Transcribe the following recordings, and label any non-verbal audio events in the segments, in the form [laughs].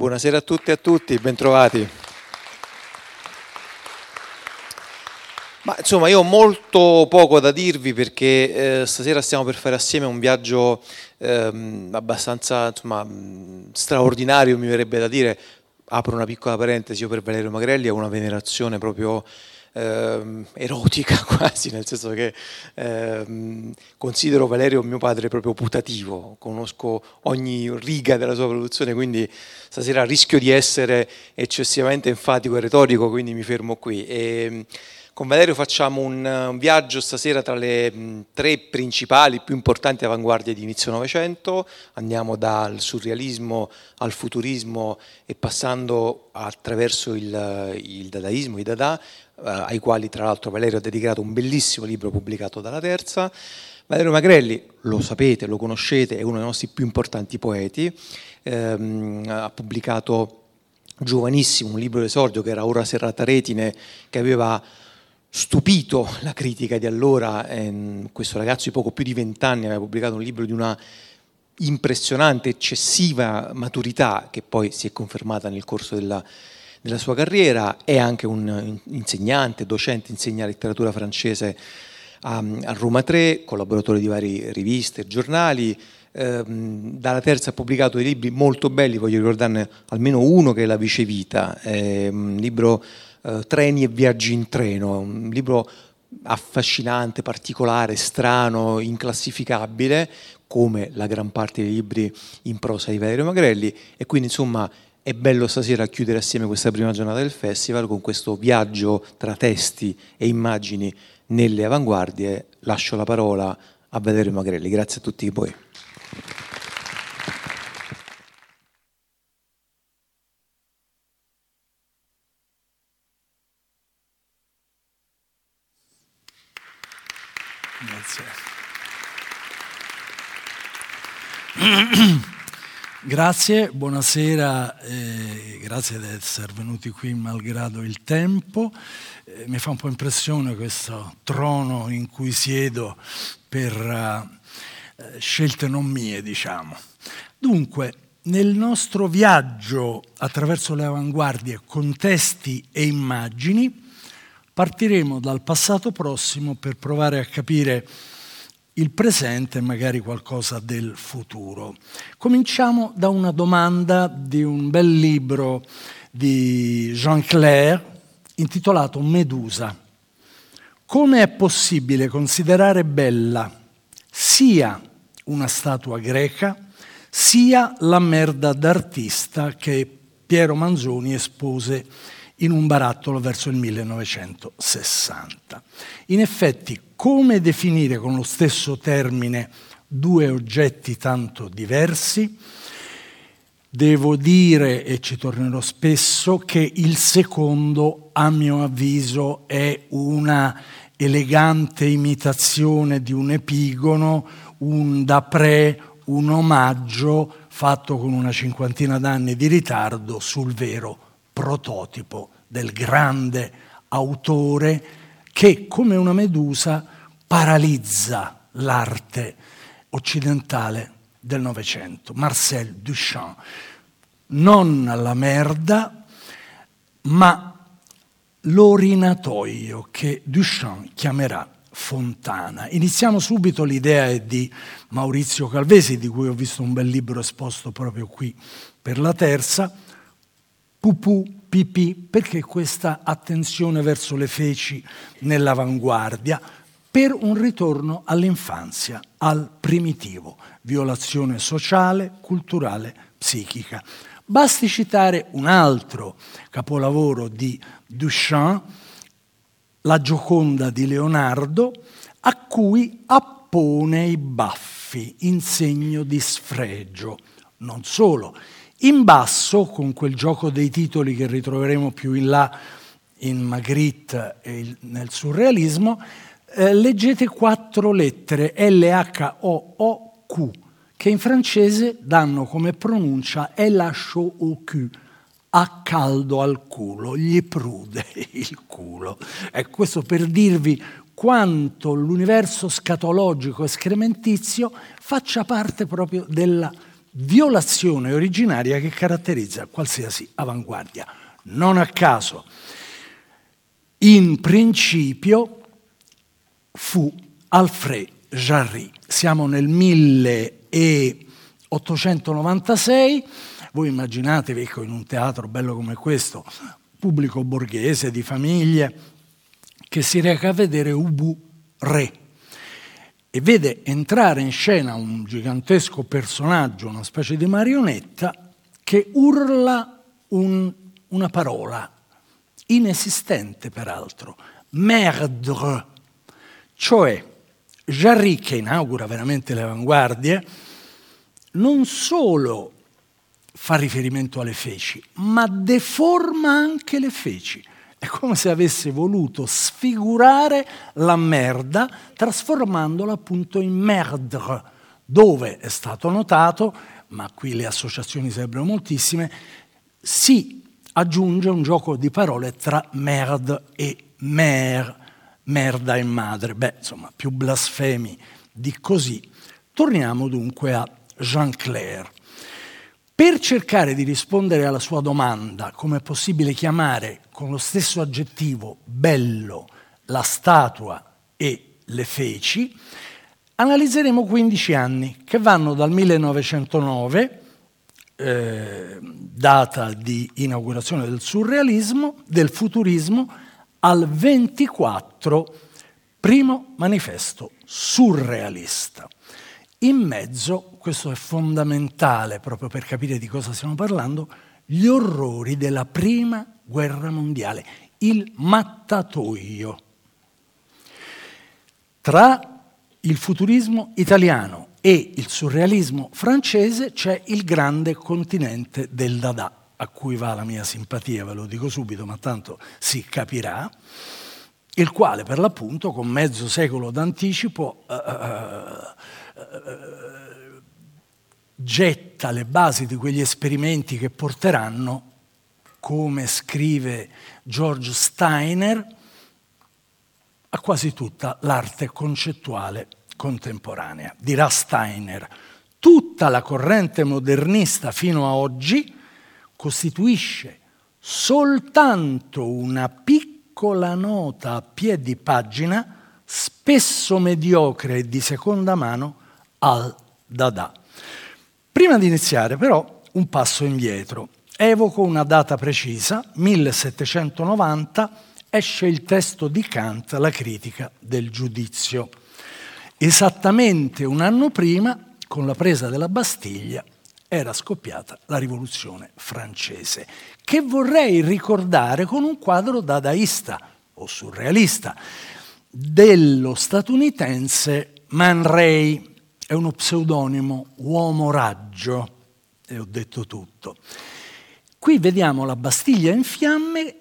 Buonasera a tutti e a tutti, bentrovati. Ma insomma, io ho molto poco da dirvi perché eh, stasera stiamo per fare assieme un viaggio eh, abbastanza insomma, straordinario, mi verrebbe da dire. Apro una piccola parentesi, io per Valerio Magrelli ho una venerazione proprio eh, erotica [laughs] quasi, nel senso che eh, considero Valerio mio padre proprio putativo, conosco ogni riga della sua produzione, quindi stasera rischio di essere eccessivamente enfatico e retorico, quindi mi fermo qui. E, con Valerio facciamo un, viaggio stasera tra le tre principali, più importanti avanguardie di inizio Novecento, andiamo dal surrealismo al futurismo e passando attraverso il, il dadaismo, i dada, ai quali tra l'altro Valerio ha dedicato un bellissimo libro pubblicato dalla Terza. Valerio Magrelli, lo sapete, lo conoscete, è uno dei nostri più importanti poeti, ehm, ha pubblicato giovanissimo un libro d'esordio che era Ora Serrata Retine, che aveva stupito la critica di allora. Ehm, questo ragazzo di poco più di vent'anni aveva pubblicato un libro di una impressionante, eccessiva maturità che poi si è confermata nel corso della, della sua carriera, è anche un insegnante, docente, insegna letteratura francese a, a Roma 3, collaboratore di varie riviste e giornali. Eh, dalla terza ha pubblicato dei libri molto belli, voglio ricordarne almeno uno che è La Vicevita, è libro eh, Treni e viaggi in treno, un libro affascinante, particolare, strano, inclassificabile, come la gran parte dei libri in prosa di Valerio Magrelli e quindi insomma è bello stasera chiudere assieme questa prima giornata del festival con questo viaggio tra testi e immagini nelle avanguardie. Lascio la parola a Valerio Magrelli. Grazie a tutti voi. Grazie. [clears throat] Grazie, buonasera, eh, grazie di essere venuti qui malgrado il tempo. Eh, mi fa un po' impressione questo trono in cui siedo per uh, scelte non mie, diciamo. Dunque, nel nostro viaggio attraverso le avanguardie, contesti e immagini, partiremo dal passato prossimo per provare a capire il presente e magari qualcosa del futuro. Cominciamo da una domanda di un bel libro di Jean Claire intitolato Medusa. Come è possibile considerare bella sia una statua greca sia la merda d'artista che Piero Manzoni espose in un barattolo verso il 1960. In effetti, come definire con lo stesso termine due oggetti tanto diversi? Devo dire, e ci tornerò spesso, che il secondo, a mio avviso, è una elegante imitazione di un epigono, un d'après, un omaggio fatto con una cinquantina d'anni di ritardo sul vero prototipo del grande autore che come una medusa paralizza l'arte occidentale del Novecento, Marcel Duchamp. Non la merda, ma l'orinatoio che Duchamp chiamerà fontana. Iniziamo subito, l'idea è di Maurizio Calvesi, di cui ho visto un bel libro esposto proprio qui per la terza, Pupù pipì, perché questa attenzione verso le feci nell'avanguardia? Per un ritorno all'infanzia, al primitivo, violazione sociale, culturale, psichica. Basti citare un altro capolavoro di Duchamp, La Gioconda di Leonardo, a cui appone i baffi in segno di sfregio. Non solo, in basso, con quel gioco dei titoli che ritroveremo più in là in Magritte e nel surrealismo, eh, leggete quattro lettere L-H-O-O-Q, che in francese danno come pronuncia è au cul, a caldo al culo, gli prude [laughs] il culo. Ecco, questo per dirvi quanto l'universo scatologico escrementizio faccia parte proprio della violazione originaria che caratterizza qualsiasi avanguardia. Non a caso, in principio fu Alfred Jarry. Siamo nel 1896, voi immaginatevi ecco, in un teatro bello come questo, pubblico borghese, di famiglie, che si reca a vedere Ubu Re e vede entrare in scena un gigantesco personaggio, una specie di marionetta, che urla un, una parola, inesistente peraltro, merdre, cioè Jarry, che inaugura veramente le avanguardie, non solo fa riferimento alle feci, ma deforma anche le feci. È come se avesse voluto sfigurare la merda trasformandola appunto in merdre, dove è stato notato, ma qui le associazioni sarebbero moltissime, si aggiunge un gioco di parole tra merde e mer, merda e madre. Beh, insomma, più blasfemi di così. Torniamo dunque a Jean Claire. Per cercare di rispondere alla sua domanda come è possibile chiamare con lo stesso aggettivo bello la statua e le feci, analizzeremo 15 anni che vanno dal 1909, eh, data di inaugurazione del surrealismo, del futurismo, al 24, primo manifesto surrealista. In mezzo, questo è fondamentale proprio per capire di cosa stiamo parlando, gli orrori della prima guerra mondiale, il mattatoio. Tra il futurismo italiano e il surrealismo francese c'è il grande continente del Dada, a cui va la mia simpatia, ve lo dico subito, ma tanto si capirà, il quale per l'appunto con mezzo secolo d'anticipo uh, uh, getta le basi di quegli esperimenti che porteranno, come scrive George Steiner, a quasi tutta l'arte concettuale contemporanea. Dirà Steiner, tutta la corrente modernista fino a oggi costituisce soltanto una piccola nota a piedi pagina, spesso mediocre e di seconda mano, al Dada. Prima di iniziare però un passo indietro. Evoco una data precisa, 1790, esce il testo di Kant, La critica del giudizio. Esattamente un anno prima, con la presa della Bastiglia, era scoppiata la rivoluzione francese, che vorrei ricordare con un quadro dadaista o surrealista dello statunitense Man Ray, è uno pseudonimo, uomo raggio, e ho detto tutto. Qui vediamo la Bastiglia in fiamme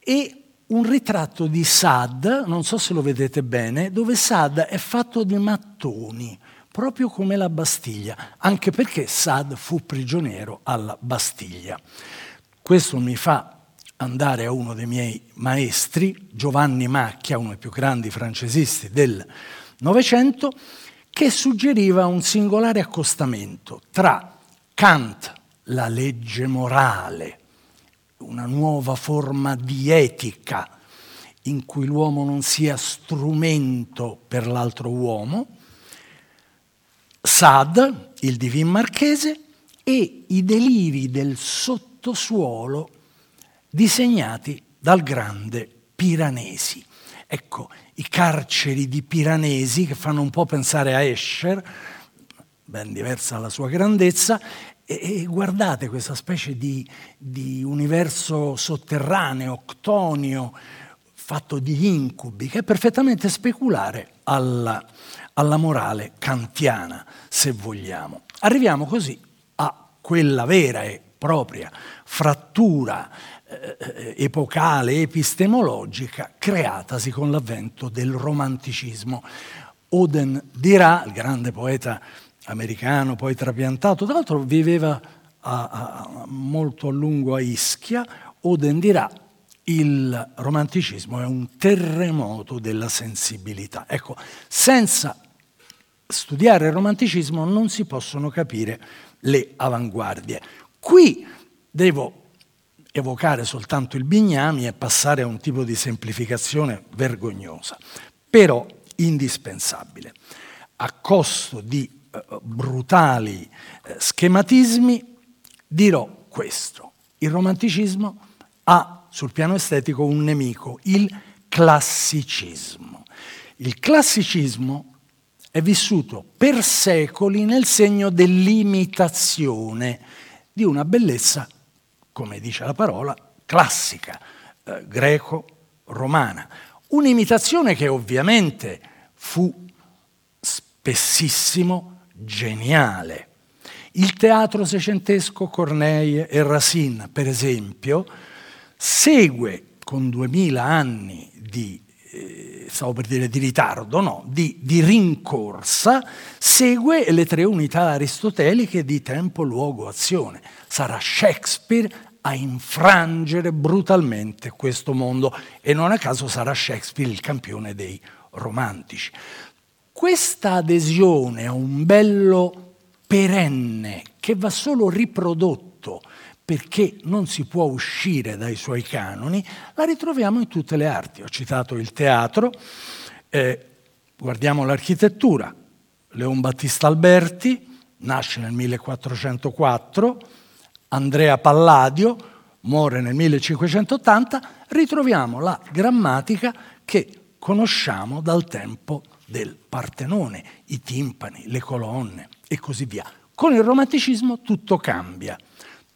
e un ritratto di Sad, non so se lo vedete bene, dove Sad è fatto di mattoni, proprio come la Bastiglia, anche perché Sad fu prigioniero alla Bastiglia. Questo mi fa andare a uno dei miei maestri, Giovanni Macchia, uno dei più grandi francesisti del Novecento, che suggeriva un singolare accostamento tra Kant, la legge morale, una nuova forma di etica in cui l'uomo non sia strumento per l'altro uomo, Sad, il divin marchese, e i deliri del sottosuolo disegnati dal grande Piranesi. Ecco, i carceri di Piranesi che fanno un po' pensare a Escher, ben diversa la sua grandezza, e, guardate questa specie di, di, universo sotterraneo, octonio, fatto di incubi, che è perfettamente speculare alla, alla morale kantiana, se vogliamo. Arriviamo così a quella vera e propria frattura epocale, epistemologica, creatasi con l'avvento del romanticismo. Oden dirà, il grande poeta americano, poi trapiantato, tra l'altro viveva a, a, molto a lungo a Ischia, Oden dirà il romanticismo è un terremoto della sensibilità. Ecco, senza studiare il romanticismo non si possono capire le avanguardie. Qui devo evocare soltanto il Bignami e passare a un tipo di semplificazione vergognosa, però indispensabile. A costo di eh, brutali eh, schematismi dirò questo. Il romanticismo ha sul piano estetico un nemico, il classicismo. Il classicismo è vissuto per secoli nel segno dell'imitazione di una bellezza, come dice la parola, classica, eh, greco-romana. Un'imitazione che ovviamente fu spessissimo geniale. Il teatro seicentesco Corneille e Racine, per esempio, segue con duemila anni di eh, stavo per dire di ritardo, no, di, di, rincorsa, segue le tre unità aristoteliche di tempo, luogo, azione. Sarà Shakespeare a infrangere brutalmente questo mondo e non a caso sarà Shakespeare il campione dei romantici. Questa adesione a un bello perenne che va solo riprodotto perché non si può uscire dai suoi canoni, la ritroviamo in tutte le arti. Ho citato il teatro, eh, guardiamo l'architettura. Leon Battista Alberti nasce nel 1404, Andrea Palladio muore nel 1580, ritroviamo la grammatica che conosciamo dal tempo del Partenone, i timpani, le colonne e così via. Con il romanticismo tutto cambia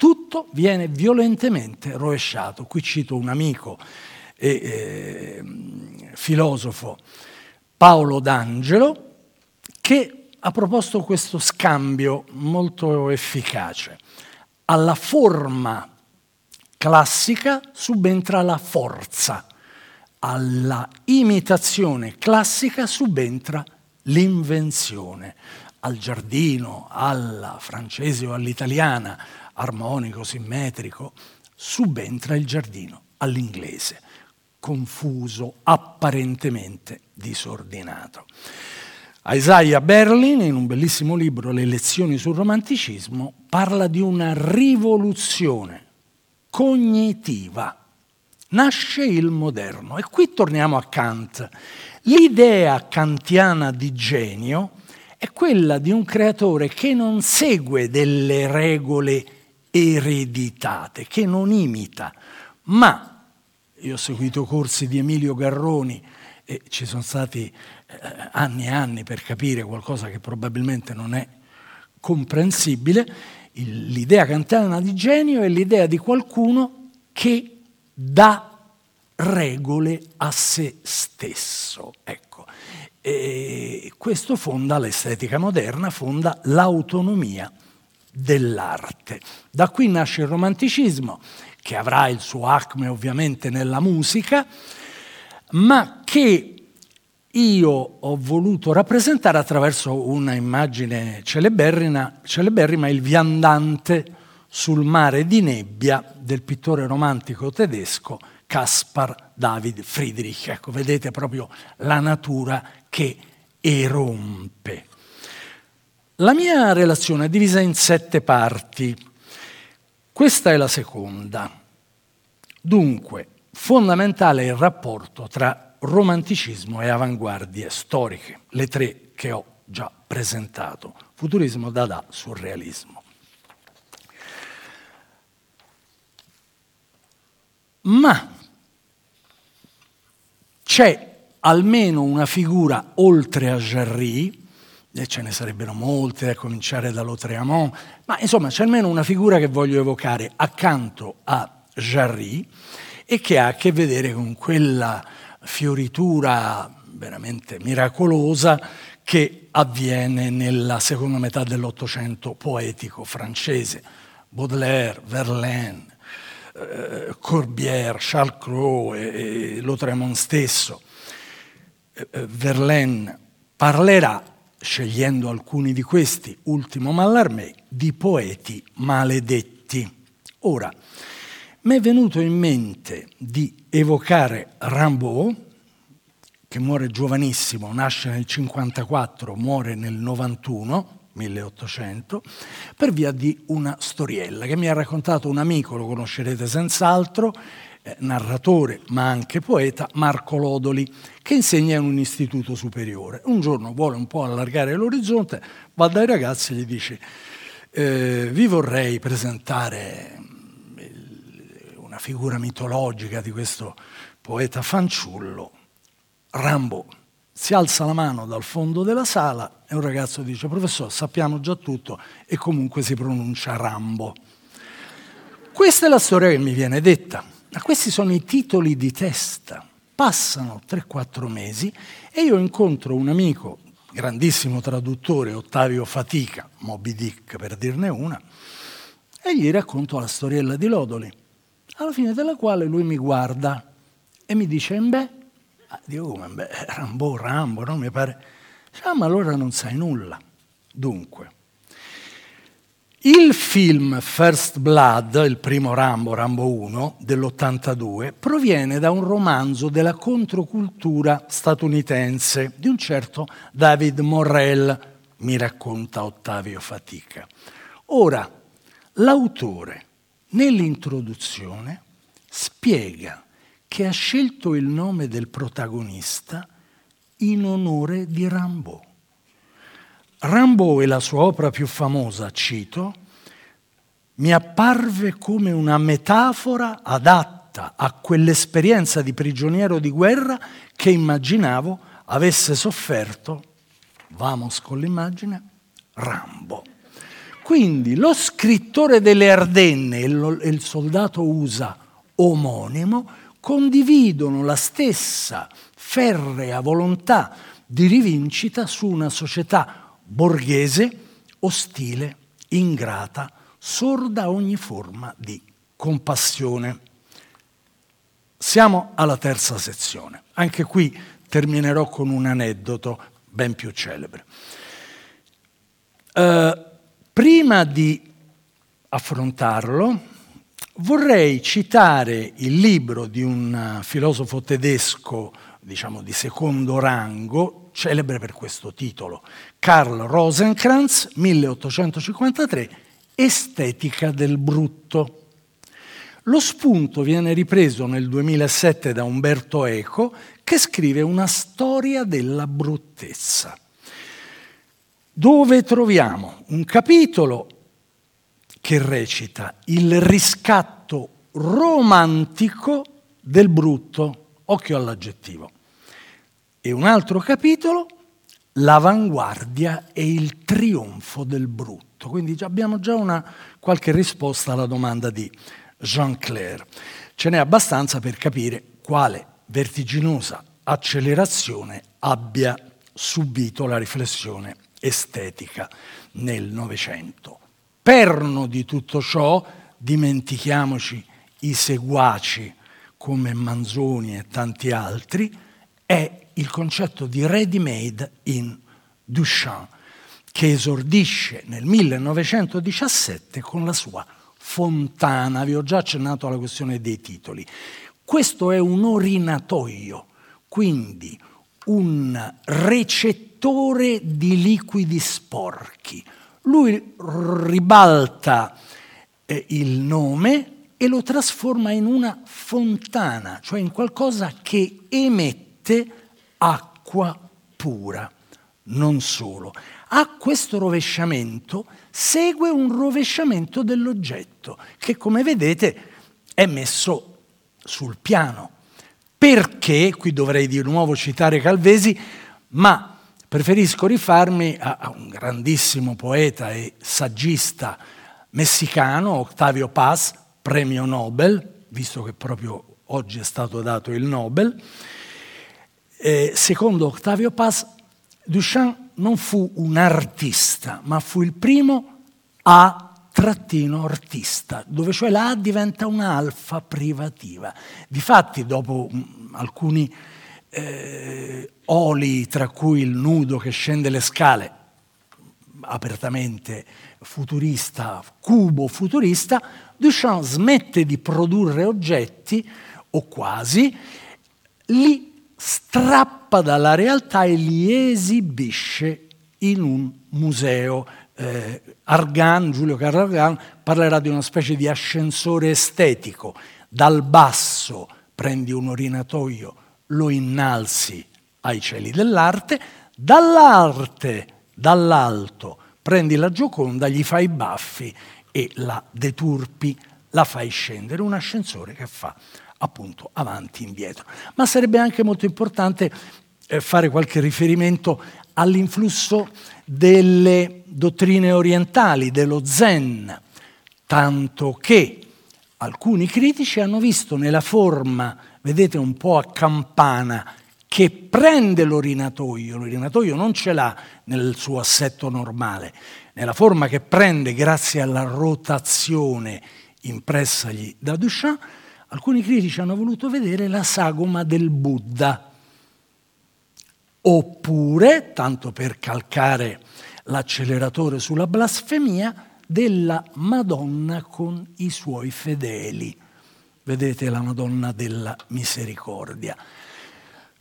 tutto viene violentemente rovesciato. Qui cito un amico e eh, filosofo, Paolo D'Angelo, che ha proposto questo scambio molto efficace. Alla forma classica subentra la forza, alla imitazione classica subentra l'invenzione. Al giardino, alla francese o all'italiana, armonico, simmetrico, subentra il giardino all'inglese, confuso, apparentemente disordinato. Isaiah Berlin, in un bellissimo libro, Le lezioni sul romanticismo, parla di una rivoluzione cognitiva. Nasce il moderno e qui torniamo a Kant. L'idea kantiana di genio è quella di un creatore che non segue delle regole ereditate, che non imita, ma io ho seguito corsi di Emilio Garroni e ci sono stati eh, anni e anni per capire qualcosa che probabilmente non è comprensibile, il, l'idea kantiana di genio è l'idea di qualcuno che dà regole a se stesso. Ecco. E questo fonda l'estetica moderna, fonda l'autonomia dell'arte. Da qui nasce il romanticismo, che avrà il suo acme ovviamente nella musica, ma che io ho voluto rappresentare attraverso una immagine celeberrima, il viandante sul mare di nebbia del pittore romantico tedesco Caspar David Friedrich. Ecco, vedete proprio la natura che erompe. La mia relazione è divisa in sette parti. Questa è la seconda. Dunque, fondamentale è il rapporto tra romanticismo e avanguardie storiche, le tre che ho già presentato, futurismo, dada, surrealismo. Ma c'è almeno una figura oltre a Jarry e ce ne sarebbero molte, a cominciare da Lautréamont, ma insomma c'è almeno una figura che voglio evocare accanto a Jarry e che ha a che vedere con quella fioritura veramente miracolosa che avviene nella seconda metà dell'Ottocento poetico francese. Baudelaire, Verlaine, eh, Corbière, Charles Cros e, e Lautréamont stesso. Eh, eh Verlaine parlerà scegliendo alcuni di questi, ultimo Mallarmé, di poeti maledetti. Ora, mi è venuto in mente di evocare Rimbaud, che muore giovanissimo, nasce nel 54, muore nel 91, 1800, per via di una storiella che mi ha raccontato un amico, lo conoscerete senz'altro, eh, narratore ma anche poeta, Marco Lodoli, che insegna in un istituto superiore. Un giorno vuole un po' allargare l'orizzonte, va dai ragazzi e gli dice eh, vi vorrei presentare figura mitologica di questo poeta fanciullo, Rambo. Si alza la mano dal fondo della sala e un ragazzo dice, professore, sappiamo già tutto e comunque si pronuncia Rambo. Questa è la storia che mi viene detta. Ma questi sono i titoli di testa. Passano 3-4 mesi e io incontro un amico, grandissimo traduttore, Ottavio Fatica, Moby Dick per dirne una, e gli racconto la storiella di Lodoli, alla fine della quale lui mi guarda e mi dice, beh, ah, dico come, beh, Rambo, Rambo, no? Mi pare, ah, ma allora non sai nulla. Dunque, il film First Blood, il primo Rambo, Rambo 1, dell'82, proviene da un romanzo della controcultura statunitense di un certo David Morrell, mi racconta Ottavio Fatica. Ora, l'autore, nell'introduzione, spiega che ha scelto il nome del protagonista in onore di Rambo. Rambo e la sua opera più famosa, cito, mi apparve come una metafora adatta a quell'esperienza di prigioniero di guerra che immaginavo avesse sofferto, vamos con l'immagine, Rambo. Quindi lo scrittore delle Ardenne e il soldato USA omonimo condividono la stessa ferrea volontà di rivincita su una società borghese, ostile, ingrata, sorda a ogni forma di compassione. Siamo alla terza sezione. Anche qui terminerò con un aneddoto ben più celebre. Uh, prima di affrontarlo, vorrei citare il libro di un filosofo tedesco, diciamo di secondo rango, celebre per questo titolo, Karl Rosenkranz, 1853, Estetica del brutto. Lo spunto viene ripreso nel 2007 da Umberto Eco, che scrive una storia della bruttezza, dove troviamo un capitolo che recita il riscatto romantico del brutto, occhio all'aggettivo e un altro capitolo, l'avanguardia e il trionfo del brutto. Quindi abbiamo già una qualche risposta alla domanda di Jean Claire. Ce n'è abbastanza per capire quale vertiginosa accelerazione abbia subito la riflessione estetica nel Novecento. Perno di tutto ciò, dimentichiamoci i seguaci come Manzoni e tanti altri, è il concetto di ready-made in Duchamp, che esordisce nel 1917 con la sua Fontana. Vi ho già accennato alla questione dei titoli. Questo è un orinatoio, quindi un recettore di liquidi sporchi. Lui ribalta eh, il nome e lo trasforma in una fontana, cioè in qualcosa che emette acqua pura. Non solo. A questo rovesciamento segue un rovesciamento dell'oggetto che come vedete è messo sul piano. Perché, qui dovrei di nuovo citare Calvesi, ma preferisco rifarmi a, un grandissimo poeta e saggista messicano, Octavio Paz, premio Nobel, visto che proprio oggi è stato dato il Nobel, eh, secondo Octavio Paz, Duchamp non fu un artista, ma fu il primo a trattino artista, dove cioè la A diventa un'alfa privativa. Difatti, dopo alcuni eh, oli, tra cui il nudo che scende le scale, apertamente futurista, cubo futurista, Duchamp smette di produrre oggetti, o quasi, li strappa dalla realtà e li esibisce in un museo eh, Argan, Giulio Carlo Argan, parlerà di una specie di ascensore estetico. Dal basso prendi un orinatoio, lo innalzi ai cieli dell'arte, dall'arte, dall'alto, prendi la Gioconda, gli fai i baffi e la deturpi, la fai scendere. Un ascensore che fa appunto avanti e indietro. Ma sarebbe anche molto importante eh, fare qualche riferimento all'influsso delle dottrine orientali, dello Zen, tanto che alcuni critici hanno visto nella forma, vedete un po' a campana, che prende l'orinatoio, l'orinatoio non ce l'ha nel suo assetto normale, nella forma che prende grazie alla rotazione impressagli da Duchamp, alcuni critici hanno voluto vedere la sagoma del Buddha, oppure, tanto per calcare l'acceleratore sulla blasfemia, della Madonna con i suoi fedeli. Vedete la Madonna della Misericordia.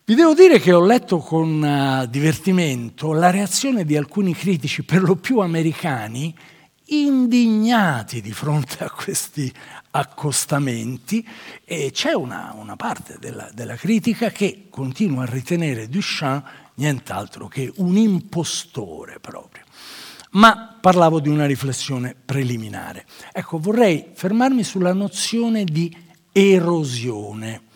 Vi devo dire che ho letto con uh, divertimento la reazione di alcuni critici, per lo più americani, indignati di fronte a questi accostamenti e c'è una, una parte della, della, critica che continua a ritenere Duchamp nient'altro che un impostore proprio. Ma parlavo di una riflessione preliminare. Ecco, vorrei fermarmi sulla nozione di erosione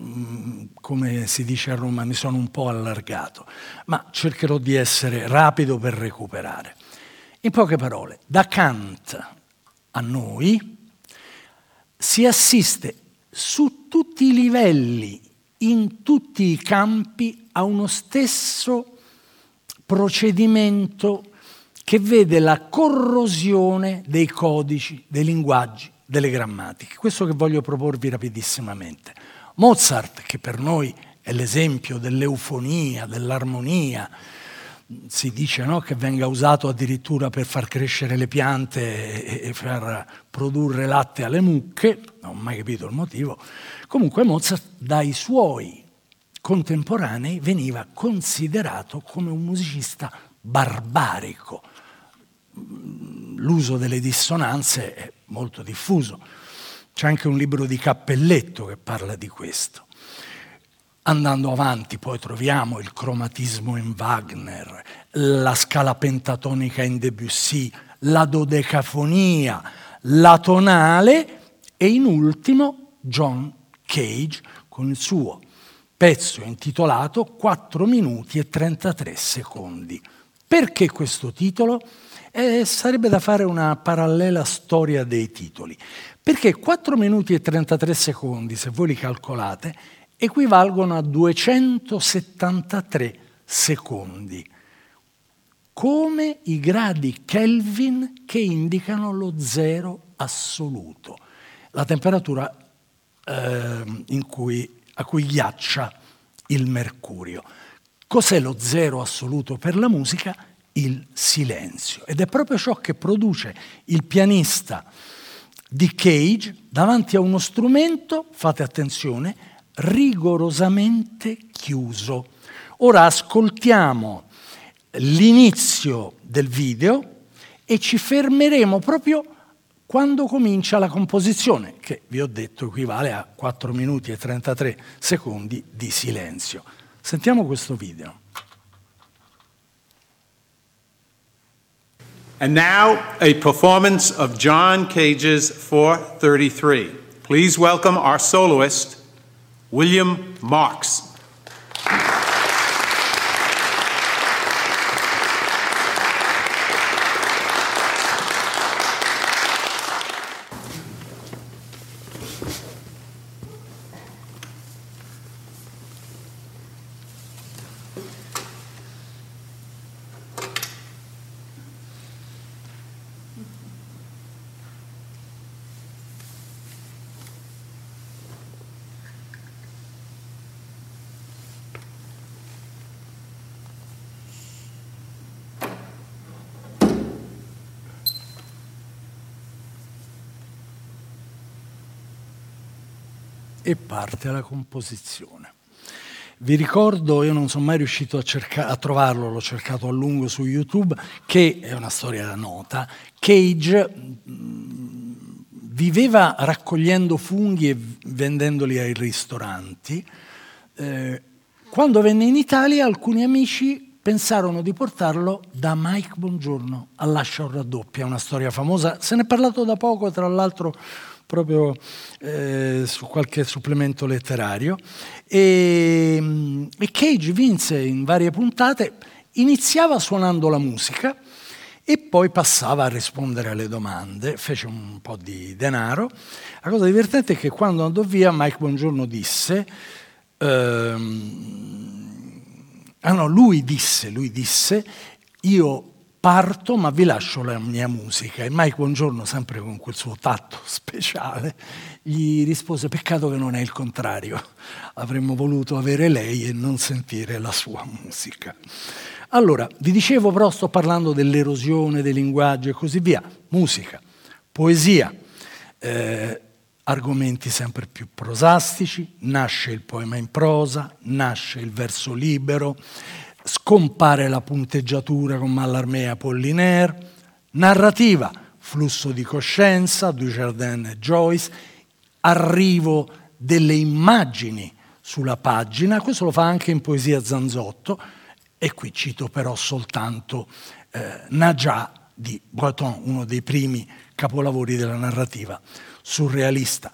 Mm, come si dice a Roma, mi sono un po' allargato, ma cercherò di essere rapido per recuperare. In poche parole, da Kant a noi si assiste su tutti i livelli, in tutti i campi, a uno stesso procedimento che vede la corrosione dei codici, dei linguaggi, delle grammatiche. Questo che voglio proporvi rapidissimamente. Mozart, che per noi è l'esempio dell'eufonia, dell'armonia, si dice no, che venga usato addirittura per far crescere le piante e, far produrre latte alle mucche, non ho mai capito il motivo. Comunque Mozart dai suoi contemporanei veniva considerato come un musicista barbarico. L'uso delle dissonanze è molto diffuso. C'è anche un libro di Cappelletto che parla di questo. Andando avanti poi troviamo il cromatismo in Wagner, la scala pentatonica in Debussy, la dodecafonia, la tonale e in ultimo John Cage con il suo pezzo intitolato 4 minuti e 33 secondi. Perché questo titolo? Eh, sarebbe da fare una parallela storia dei titoli. Perché 4 minuti e 33 secondi, se voi li calcolate, equivalgono a 273 secondi, come i gradi Kelvin che indicano lo zero assoluto, la temperatura eh, cui, a cui ghiaccia il mercurio. Cos'è lo zero assoluto per la musica? Il silenzio. Ed è proprio ciò che produce il pianista di Cage davanti a uno strumento, fate attenzione, rigorosamente chiuso. Ora ascoltiamo l'inizio del video e ci fermeremo proprio quando comincia la composizione, che vi ho detto equivale a 4 minuti e 33 secondi di silenzio. Sentiamo questo video. And now, a performance of John Cage's 433. Please welcome our soloist, William Marks. E parte la composizione. Vi ricordo, io non sono mai riuscito a, cerca- a, trovarlo, l'ho cercato a lungo su YouTube, che è una storia nota. Cage mh, viveva raccogliendo funghi e vendendoli ai ristoranti. Eh, quando venne in Italia alcuni amici pensarono di portarlo da Mike Bongiorno all'Ascia raddoppia, una storia famosa. Se ne è parlato da poco, tra l'altro proprio eh, su qualche supplemento letterario. E, e Cage vinse in varie puntate, iniziava suonando la musica e poi passava a rispondere alle domande, fece un po' di denaro. La cosa divertente è che quando andò via Mike Bongiorno disse ehm, Ah no, lui disse, lui disse, io parto ma vi lascio la mia musica. E Mike Buongiorno, sempre con quel suo tatto [laughs] speciale, gli rispose, peccato che non è il contrario, avremmo voluto avere lei e non sentire la sua musica. Allora, vi dicevo però, sto parlando dell'erosione del linguaggio e così via, musica, poesia. Eh, argomenti sempre più prosastici, nasce il poema in prosa, nasce il verso libero, scompare la punteggiatura con Mallarmé e Apollinaire, narrativa, flusso di coscienza, Dujardin e Joyce, arrivo delle immagini sulla pagina, questo lo fa anche in poesia Zanzotto, e qui cito però soltanto eh, Najah di Breton, uno dei primi capolavori della narrativa surrealista.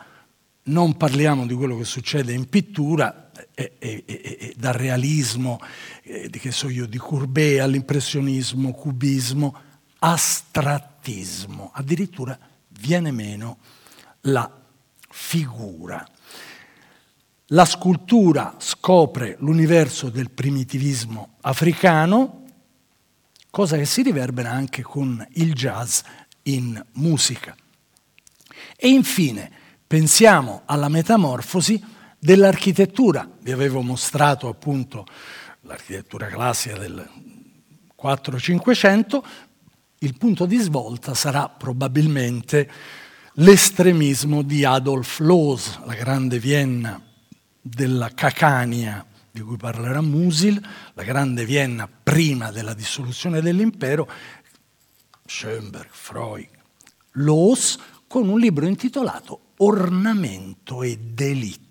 Non parliamo di quello che succede in pittura, e, e, e, dal realismo, eh, che so io, di Courbet all'impressionismo, cubismo, astrattismo. Addirittura viene meno la figura. La scultura scopre l'universo del primitivismo africano, cosa che si riverbera anche con il jazz in musica. E infine pensiamo alla metamorfosi dell'architettura. Vi avevo mostrato appunto l'architettura classica del 4-500, il punto di svolta sarà probabilmente l'estremismo di Adolf Loos, la grande Vienna della Cacania, di cui parlerà Musil, la grande Vienna prima della dissoluzione dell'impero, Schoenberg, Freud, Loos, con un libro intitolato Ornamento e delitto.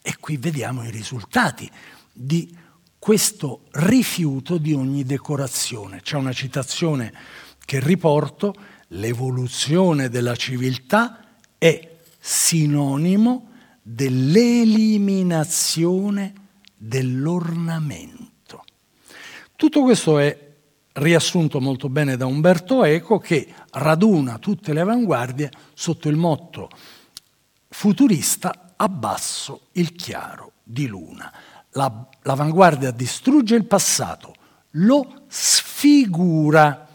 E qui vediamo i risultati di questo rifiuto di ogni decorazione. C'è una citazione che riporto, l'evoluzione della civiltà è sinonimo dell'eliminazione dell'ornamento. Tutto questo è riassunto molto bene da Umberto Eco, che raduna tutte le avanguardie sotto il motto futurista abbasso il chiaro di luna. La, l'avanguardia distrugge il passato, lo sfigura.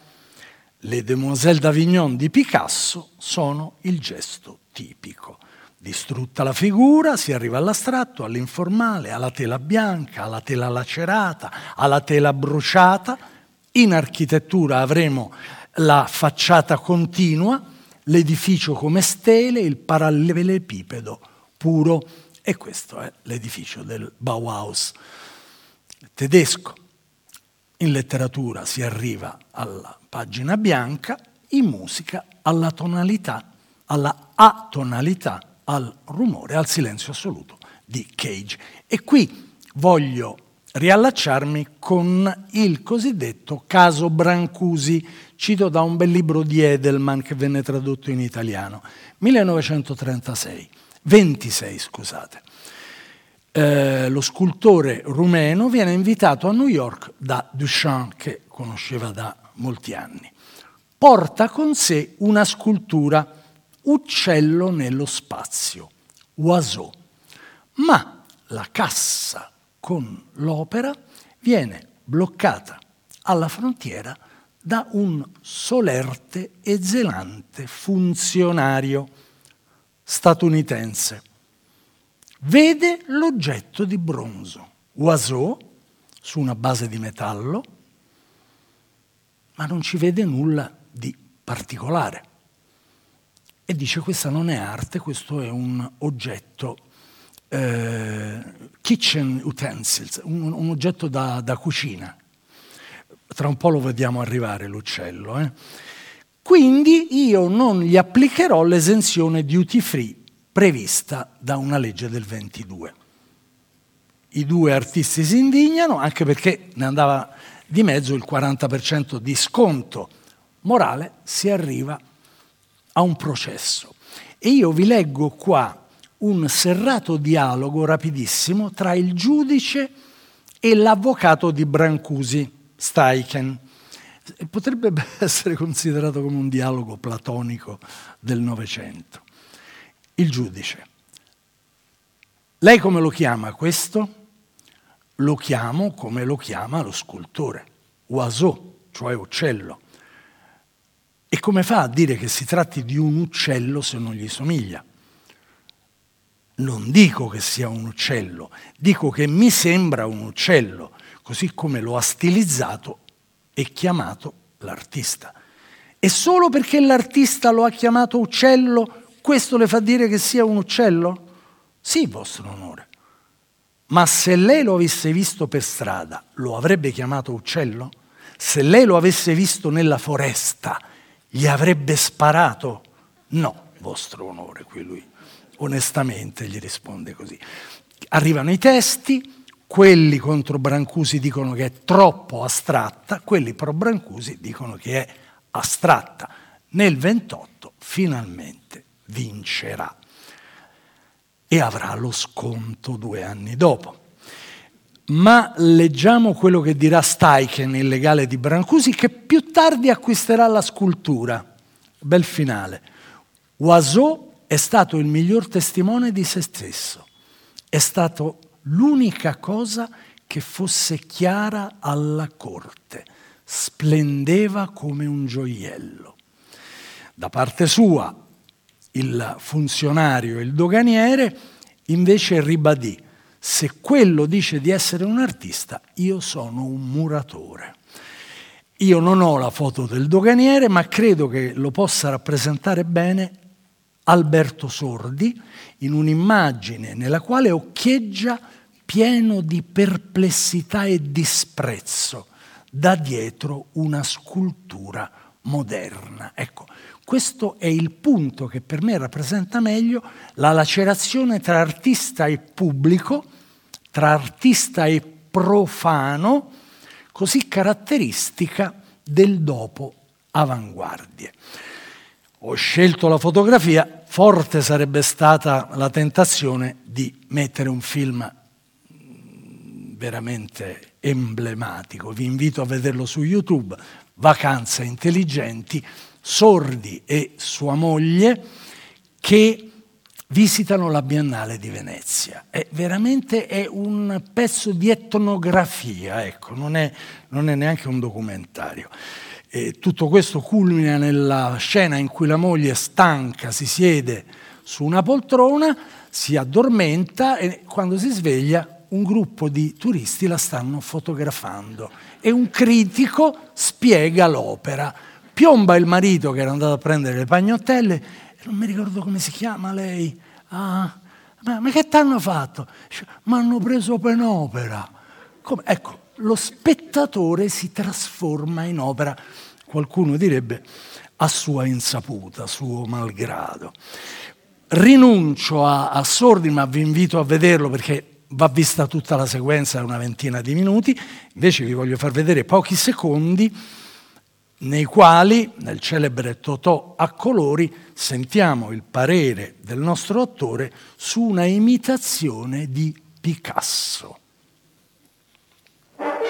Le Demoiselles d'Avignon di Picasso sono il gesto tipico. Distrutta la figura, si arriva all'astratto, all'informale, alla tela bianca, alla tela lacerata, alla tela bruciata, in architettura avremo la facciata continua, l'edificio come stele, il parallelepipedo puro e questo è l'edificio del Bauhaus tedesco. In letteratura si arriva alla pagina bianca, in musica alla tonalità, alla atonalità, al rumore, al silenzio assoluto di Cage. E qui voglio riallacciarmi con il cosiddetto caso Brancusi, cito da un bel libro di Edelman che venne tradotto in italiano, 1936, 26 scusate. Eh, lo scultore rumeno viene invitato a New York da Duchamp, che conosceva da molti anni. Porta con sé una scultura, Uccello nello spazio, Oiseau. Ma la cassa con l'opera viene bloccata alla frontiera da un solerte e zelante funzionario statunitense. Vede l'oggetto di bronzo, Oiseau, su una base di metallo, ma non ci vede nulla di particolare. E dice questa non è arte, questo è un oggetto eh, kitchen utensils, un, un oggetto da, da, cucina. Tra un po' lo vediamo arrivare l'uccello. Eh? Quindi io non gli applicherò l'esenzione duty free prevista da una legge del 22. I due artisti si indignano anche perché ne andava di mezzo il 40% di sconto morale, si arriva a un processo. E io vi leggo qua un serrato dialogo rapidissimo tra il giudice e l'avvocato di Brancusi, Steichen. Potrebbe [laughs] essere considerato come un dialogo platonico del Novecento. Il giudice. Lei come lo chiama questo? Lo chiamo come lo chiama lo scultore, oiseau, cioè uccello. E come fa a dire che si tratti di un uccello se non gli somiglia? Non dico che sia un uccello, dico che mi sembra un uccello, così come lo ha stilizzato e chiamato l'artista. E solo perché l'artista lo ha chiamato uccello, questo le fa dire che sia un uccello? Sì, vostro onore. Ma se lei lo avesse visto per strada, lo avrebbe chiamato uccello? Se lei lo avesse visto nella foresta, gli avrebbe sparato? No, vostro onore, qui lui onestamente gli risponde così. Arrivano i testi, quelli contro Brancusi dicono che è troppo astratta, quelli pro Brancusi dicono che è astratta. Nel 28 finalmente vincerà e avrà lo sconto due anni dopo. Ma leggiamo quello che dirà Steichen, il legale di Brancusi, che più tardi acquisterà la scultura. Bel finale. Oiseau è stato il miglior testimone di se stesso. È stato l'unica cosa che fosse chiara alla corte. Splendeva come un gioiello. Da parte sua, il funzionario, il doganiere, invece ribadì se quello dice di essere un artista, io sono un muratore. Io non ho la foto del doganiere, ma credo che lo possa rappresentare bene Alberto Sordi in un'immagine nella quale occhieggia pieno di perplessità e disprezzo da dietro una scultura moderna. Ecco, questo è il punto che per me rappresenta meglio la lacerazione tra artista e pubblico, tra artista e profano, così caratteristica del dopo avanguardie. Ho scelto la fotografia, forte sarebbe stata la tentazione di mettere un film veramente emblematico. Vi invito a vederlo su YouTube, Vacanze intelligenti, Sordi e sua moglie che visitano la Biennale di Venezia. È veramente è un pezzo di etnografia, ecco, non, è, non è neanche un documentario. E tutto questo culmina nella scena in cui la moglie stanca si siede su una poltrona, si addormenta e quando si sveglia un gruppo di turisti la stanno fotografando e un critico spiega l'opera Piomba il marito che era andato a prendere le pagnottelle, non mi ricordo come si chiama lei. Ah, ma, ma che ti hanno fatto? Mi hanno preso per un'opera. Come? Ecco, lo spettatore si trasforma in opera, qualcuno direbbe a sua insaputa, a suo malgrado. Rinuncio a, a Sordi, ma vi invito a vederlo perché va vista tutta la sequenza, una ventina di minuti, invece vi voglio far vedere pochi secondi nei quali, nel celebre Totò a colori, sentiamo il parere del nostro attore su una imitazione di Picasso. Aiuto!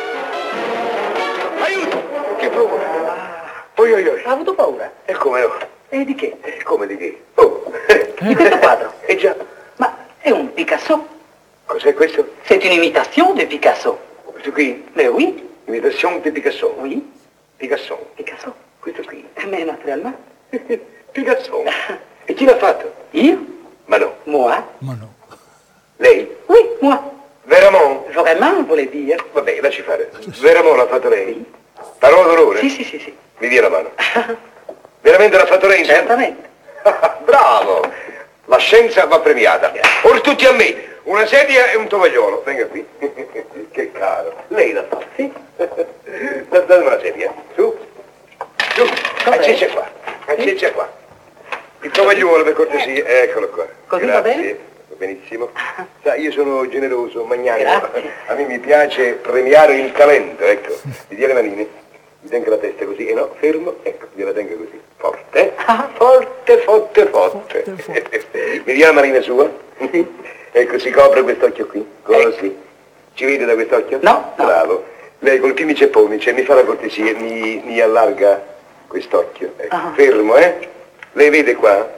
Che paura! Oi, oi, oi. Ha avuto paura? E come no? E di che? E come di che? Oh! Di questo quadro? Eh già. Ma è un Picasso? Cos'è questo? C'est une imitation de Picasso. Questo qui? Eh oui. Imitation di Picasso? Oui. Picasso. Picasso? Questo qui. Mais naturellement. [laughs] Picasso. [laughs] E chi l'ha fatto? Io? Ma no. Moi? Ma no. Lei? Oui, moi. Veramon? Vraiment, voulait dire. Vabbè, lasci fare. Veramon l'ha fatto lei? Parola d'onore? Sì, sì, sì, sì. Mi dia la mano. [laughs] Veramente l'ha fatto lei? Certamente. Bravo! La scienza va premiata. Or tutti a me. Una sedia e un tovagliolo, venga qui. [laughs] che caro. Lei la fa? Sì. [laughs] Datemi una sedia. Su. Su. Acciccia qua. Acciccia qua. Il tovagliolo per cortesia, eccolo qua. Così Grazie. va bene? Va benissimo. Sa, io sono generoso, magnanimo. Grazie. A me mi piace premiare il talento, ecco. Mi dia le manine, mi tenga la testa così, e no, fermo, ecco, gliela tenga così. Forte, Ah. forte, forte, forte. [laughs] mi dia la manina sua? Ecco, si copre quest'occhio qui, così. Ci vede da quest'occhio? No, no. Bravo. Lei col primi cepponi, cioè mi fa la cortesia, mi, mi allarga quest'occhio. Ecco. Ah. Fermo, eh? Lei vede qua?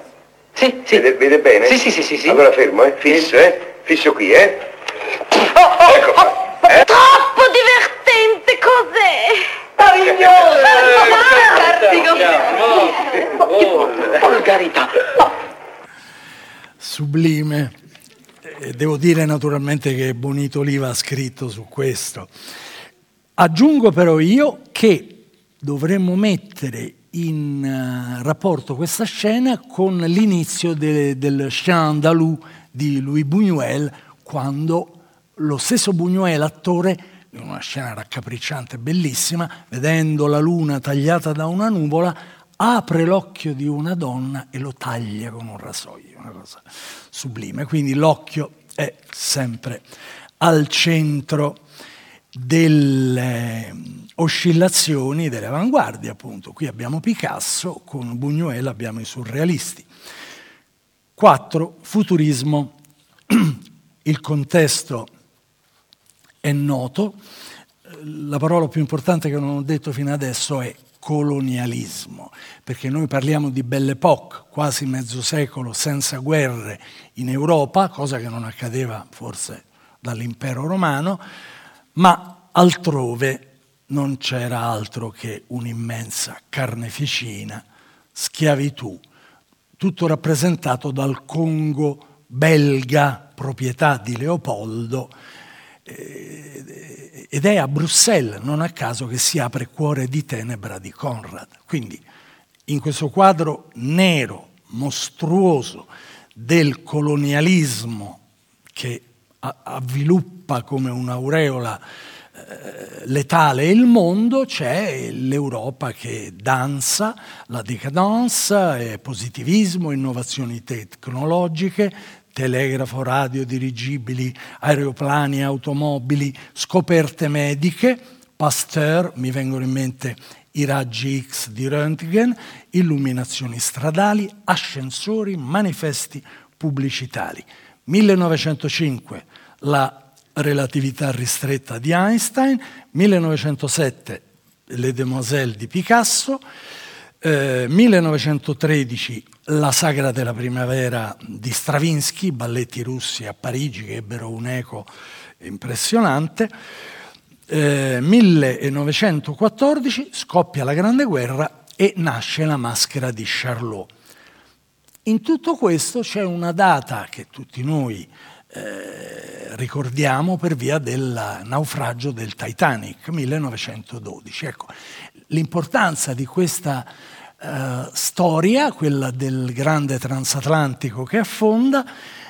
Sì, sì. Vede, vede bene? Sì, sì, sì, sì, sì. Allora fermo, eh? Fisso, eh? Fisso qui, eh? Oh, Ecco qua. Eh? Troppo divertente, cos'è? Volgarità. sublime. E devo dire naturalmente che Bonito Oliva ha scritto su questo. Aggiungo però io che dovremmo mettere in eh, rapporto questa scena con l'inizio de- del Chien andalou di Louis Buñuel, quando lo stesso Buñuel, attore, in una scena raccapricciante, bellissima, vedendo la luna tagliata da una nuvola, apre l'occhio di una donna e lo taglia con un rasoio, una cosa sublime. Quindi l'occhio è sempre al centro delle oscillazioni delle avanguardie, appunto. Qui abbiamo Picasso, con Buñuel abbiamo i surrealisti. 4. Futurismo. Il contesto è noto. La parola più importante che non ho detto fino adesso è colonialismo, perché noi parliamo di Belle Époque, quasi mezzo secolo senza guerre in Europa, cosa che non accadeva forse dall'impero romano, ma altrove non c'era altro che un'immensa carneficina, schiavitù, tutto rappresentato dal Congo belga, proprietà di Leopoldo, ed è a Bruxelles, non a caso che si apre Cuore di tenebra di Conrad. Quindi in questo quadro nero, mostruoso del colonialismo che avviluppa come un'aureola eh, letale il mondo, c'è l'Europa che danza, la decadence, eh, positivismo, innovazioni tecnologiche, telegrafo, radio, dirigibili, aeroplani, automobili, scoperte mediche, Pasteur, mi vengono in mente i raggi X di Röntgen, illuminazioni stradali, ascensori, manifesti pubblicitari. 1905 la relatività ristretta di Einstein, 1907 Le Demoiselles di Picasso, eh, 1913 La sagra della primavera di Stravinsky, balletti russi a Parigi che ebbero un'eco impressionante. Eh, 1914 scoppia la Grande Guerra e nasce la maschera di Charlot. In tutto questo c'è una data che tutti noi eh, ricordiamo per via del naufragio del Titanic, 1912. Ecco, l'importanza di questa eh, storia, quella del grande transatlantico che affonda,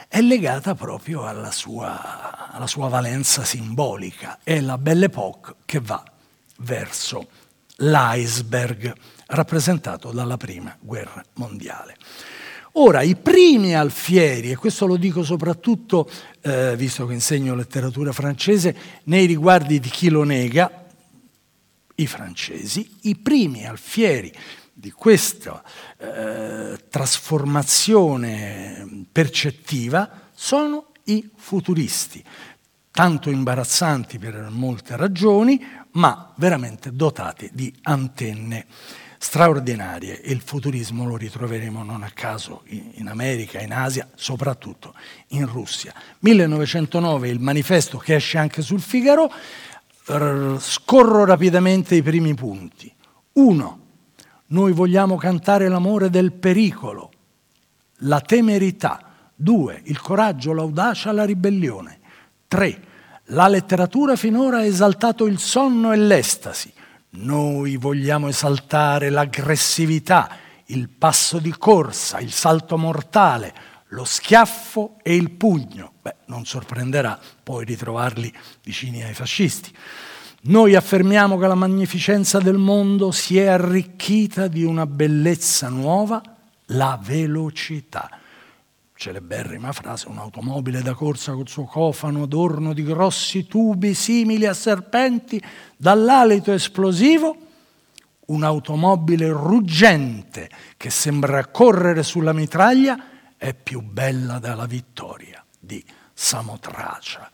è legata proprio alla sua, alla sua valenza simbolica. È la Belle Époque che va verso l'iceberg rappresentato dalla prima guerra mondiale. Ora, i primi alfieri, e questo lo dico soprattutto, eh, visto che insegno letteratura francese, nei riguardi di chi lo nega, i francesi, i primi alfieri di questa eh, trasformazione percettiva sono i futuristi, tanto imbarazzanti per molte ragioni, ma veramente dotati di antenne straordinarie e il futurismo lo ritroveremo non a caso in America, in Asia, soprattutto in Russia. 1909 il manifesto che esce anche sul Figaro, scorro rapidamente i primi punti. Uno, noi vogliamo cantare l'amore del pericolo, la temerità. Due, il coraggio, l'audacia, la ribellione. Tre, la letteratura finora ha esaltato il sonno e l'estasi. Noi vogliamo esaltare l'aggressività, il passo di corsa, il salto mortale, lo schiaffo e il pugno. Beh, non sorprenderà poi ritrovarli vicini ai fascisti. Noi affermiamo che la magnificenza del mondo si è arricchita di una bellezza nuova, la velocità. Celeberrima frase, un'automobile da corsa col suo cofano adorno di grossi tubi simili a serpenti dall'alito esplosivo, un'automobile ruggente che sembra correre sulla mitraglia è più bella della vittoria di Samotracia.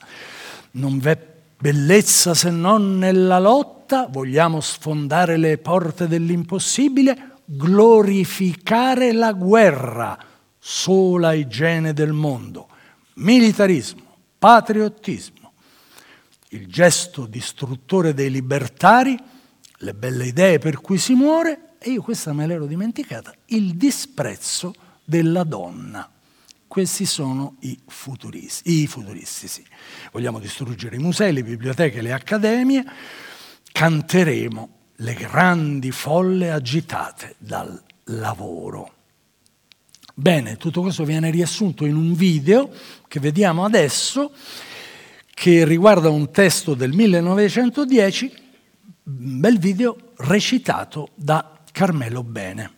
Non v'è bellezza se non nella lotta, vogliamo sfondare le porte dell'impossibile, glorificare la guerra, sola igiene del mondo, militarismo, patriottismo, il gesto distruttore dei libertari, le belle idee per cui si muore, e io questa me l'ero dimenticata, il disprezzo della donna. Questi sono i futuristi. I futuristi sì. Vogliamo distruggere i musei, le biblioteche, le accademie, canteremo le grandi folle agitate dal lavoro. Bene, tutto questo viene riassunto in un video che vediamo adesso, che riguarda un testo del 1910, un bel video recitato da Carmelo Bene.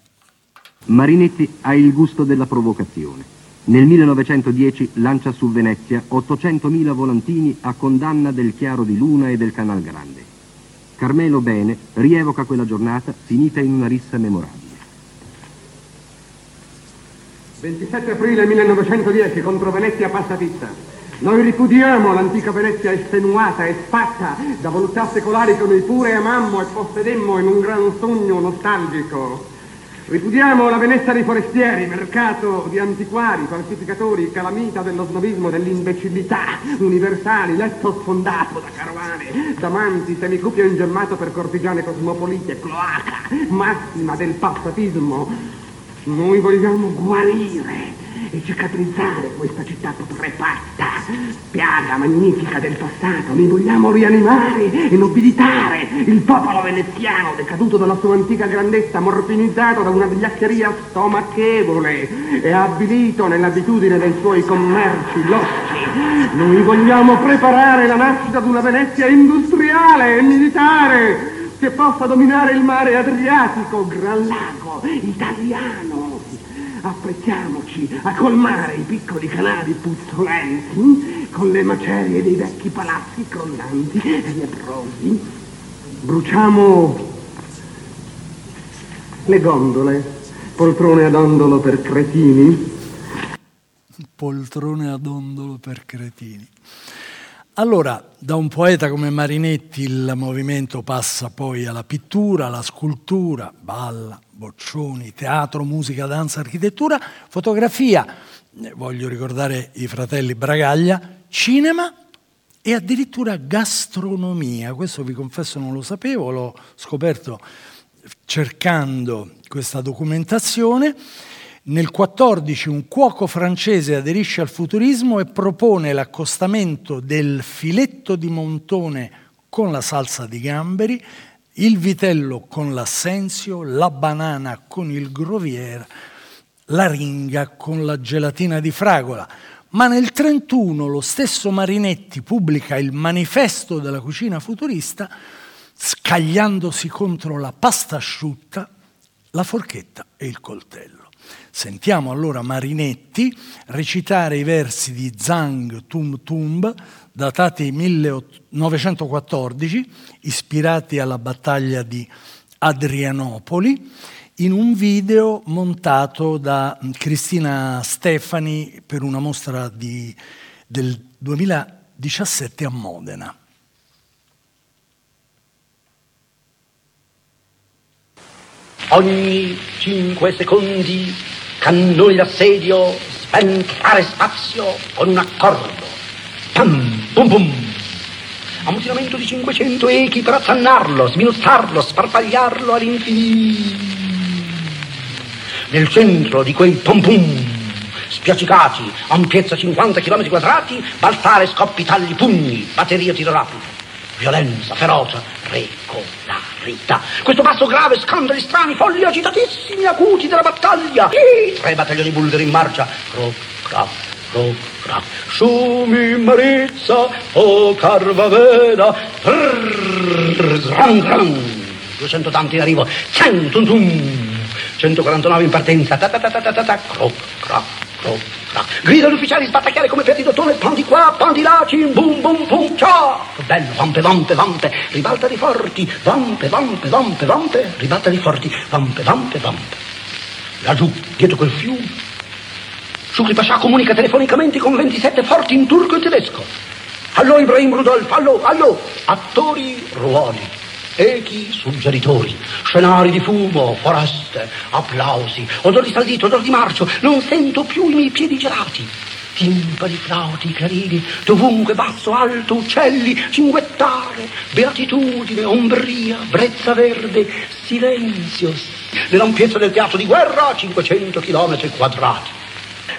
Marinetti ha il gusto della provocazione. Nel 1910 lancia su Venezia 800.000 volantini a condanna del Chiaro di Luna e del Canal Grande. Carmelo Bene rievoca quella giornata finita in una rissa memorabile. 27 aprile 1910 contro Venezia Passavista. Noi ripudiamo l'antica Venezia estenuata e spatta da voluttà secolari che noi pure amammo e possedemmo in un gran sogno nostalgico. Ripudiamo la Venezia dei forestieri, mercato di antiquari, falsificatori, calamita dello snobismo, dell'imbecillità, universali, letto sfondato da carovane, damanti, semicupio ingemmato per cortigiane cosmopolite, cloaca, massima del passatismo. Noi vogliamo guarire e cicatrizzare questa città putrefatta, piaga magnifica del passato. Noi vogliamo rianimare e nobilitare il popolo veneziano decaduto dalla sua antica grandezza, morfinizzato da una vigliaccheria stomachevole e abilito nell'abitudine dei suoi commerci loschi. Noi vogliamo preparare la nascita di una Venezia industriale e militare che possa dominare il mare Adriatico, gran lago italiano apprezziamoci a colmare i piccoli canali puzzolenti con le macerie dei vecchi palazzi crollanti e leprosi. Bruciamo le gondole, poltrone ad ondolo per cretini. Poltrone ad ondolo per cretini. Allora, da un poeta come Marinetti il movimento passa poi alla pittura, alla scultura, balla, boccioni, teatro, musica, danza, architettura, fotografia, eh, voglio ricordare i fratelli Bragaglia, cinema e addirittura gastronomia. Questo vi confesso non lo sapevo, l'ho scoperto cercando questa documentazione. Nel 14 un cuoco francese aderisce al futurismo e propone l'accostamento del filetto di montone con la salsa di gamberi, il vitello con l'assenzio, la banana con il groviera, la ringa con la gelatina di fragola. Ma nel 31 lo stesso Marinetti pubblica il manifesto della cucina futurista scagliandosi contro la pasta asciutta, la forchetta e il coltello. Sentiamo allora Marinetti recitare i versi di Zhang Tum Tum, datati 1914, ispirati alla battaglia di Adrianopoli, in un video montato da Cristina Stefani per una mostra di, del 2017 a Modena. Ogni cinque secondi cannoni d'assedio, spentare spazio con un accordo. Pam, pum pum. Ammutinamento di 500 echi per affannarlo, sminuzzarlo, sparpagliarlo all'infinito. Nel centro di quei pum pum, spiaccicati, ampiezza 50 km quadrati, balzare scoppi, tagli, pugni, batteria tiro rapido, violenza, ferocia, regolare. sconfitta. Questo basso grave, scandali strani, folli agitatissimi, acuti della battaglia. I tre battaglioni bulgari in marcia. Croc, crac, croc, crac. Sumi Marizza, o Carvaveda. Gran, gran. 200 tanti in arrivo. Cen, tum, tum. 149 in partenza. Ta ta ta ta ta ta ta. Croc, crac, croc, crac. Grida gli ufficiali spattacchiare come per di dottore. Pan di qua, pan di là, cim, bum, bum, bum, ciao. Bello, vampe, vampe, vampe. Ribalta di forti. Vampe, vampe, vampe, vampe. Ribalta di forti. Vampe, vampe, vampe. Laggiù, dietro quel fiume. Shukri Pasha comunica telefonicamente con 27 forti in turco e tedesco. Allo Ibrahim Rudolf, allo, allo. Attori, ruoli. Echi suggeritori, scenari di fumo, foreste, applausi, odor di saldito, odor di marcio, non sento più i miei piedi gelati. Timpani, flauti, clarini, dovunque basso, alto, uccelli, cinguettare, beatitudine, ombria, brezza verde, silenzio. Nell'ampiezza del teatro di guerra, 500 chilometri quadrati.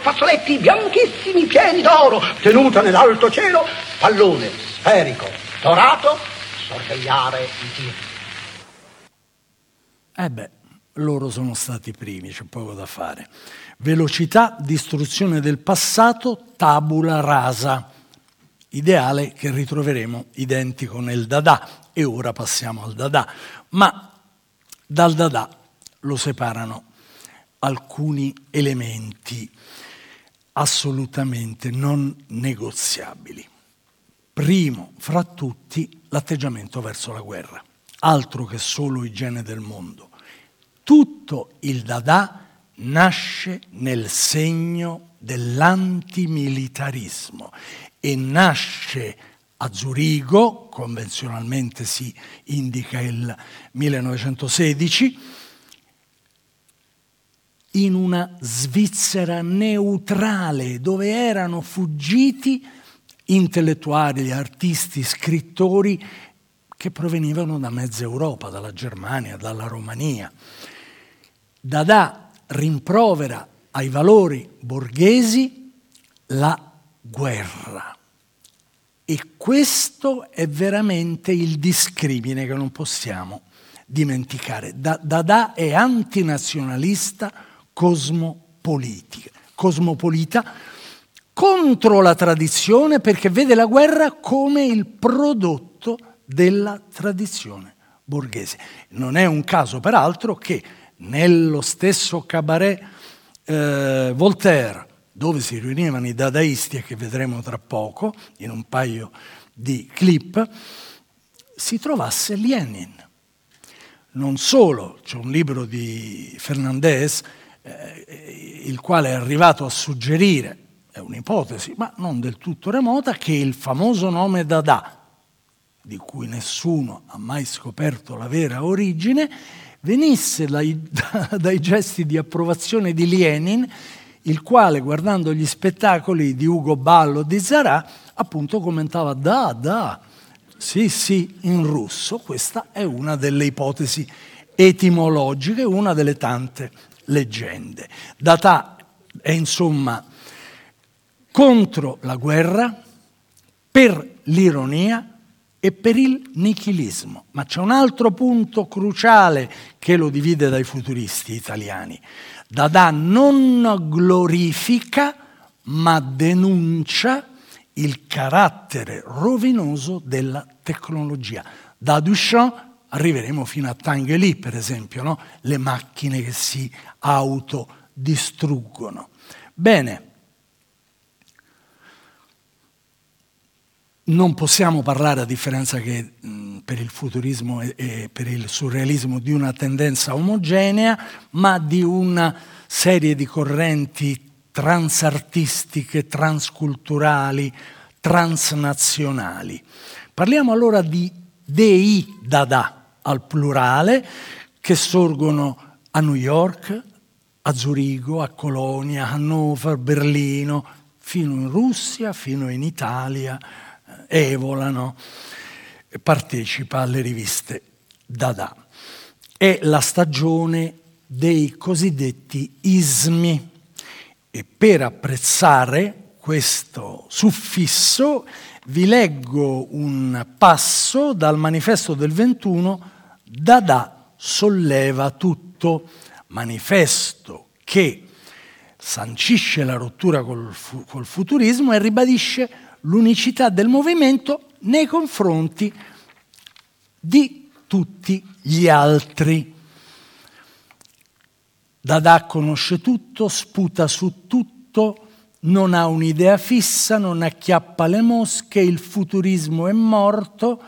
Fazzoletti bianchissimi, pieni d'oro, tenuta nell'alto cielo, pallone sferico, dorato, sorvegliare i tiri. Eh beh, loro sono stati i primi, c'è poco da fare. Velocità, distruzione del passato, tabula rasa. Ideale che ritroveremo identico nel Dada. E ora passiamo al Dada. Ma dal Dada lo separano alcuni elementi assolutamente non negoziabili. Primo fra tutti l'atteggiamento verso la guerra, altro che solo igiene del mondo. Tutto il Dada nasce nel segno dell'antimilitarismo e nasce a Zurigo, convenzionalmente si indica il 1916, in una Svizzera neutrale dove erano fuggiti intellettuali, artisti, scrittori che provenivano da mezza Europa, dalla Germania, dalla Romania. Dada rimprovera ai valori borghesi la guerra. E questo è veramente il discrimine che non possiamo dimenticare. Dada è antinazionalista cosmopolita contro la tradizione perché vede la guerra come il prodotto della tradizione borghese. Non è un caso peraltro che nello stesso cabaret eh, Voltaire, dove si riunivano i dadaisti e che vedremo tra poco in un paio di clip, si trovasse Lenin. Non solo, c'è un libro di Fernandez, il quale è arrivato a suggerire è un'ipotesi, ma non del tutto remota, che il famoso nome Dada, di cui nessuno ha mai scoperto la vera origine, venisse dai, [laughs] dai gesti di approvazione di Lenin, il quale, guardando gli spettacoli di Ugo Ballo di Zarà, appunto commentava da, da, sì, sì, in russo. Questa è una delle ipotesi etimologiche, una delle tante leggende. Data è insomma contro la guerra, per l'ironia e per il nichilismo. Ma c'è un altro punto cruciale che lo divide dai futuristi italiani. Dada non glorifica, ma denuncia il carattere rovinoso della tecnologia. Da Duchamp arriveremo fino a Tanguy, per esempio, no? le macchine che si autodistruggono. Bene, non possiamo parlare, a differenza che mh, per il futurismo e, e, per il surrealismo, di una tendenza omogenea, ma di una serie di correnti transartistiche, transculturali, transnazionali. Parliamo allora di dei Dada al plurale che sorgono a New York, a Zurigo, a Colonia, a Hannover, Berlino, fino in Russia, fino in Italia, evolano, partecipa alle riviste Dada. È la stagione dei cosiddetti ismi e per apprezzare questo suffisso vi leggo un passo dal manifesto del 21 Dada solleva tutto, manifesto che sancisce la rottura col, fu- col futurismo e ribadisce l'unicità del movimento nei confronti di tutti gli altri. Dada conosce tutto, sputa su tutto, non ha un'idea fissa, non acchiappa le mosche, il futurismo è morto.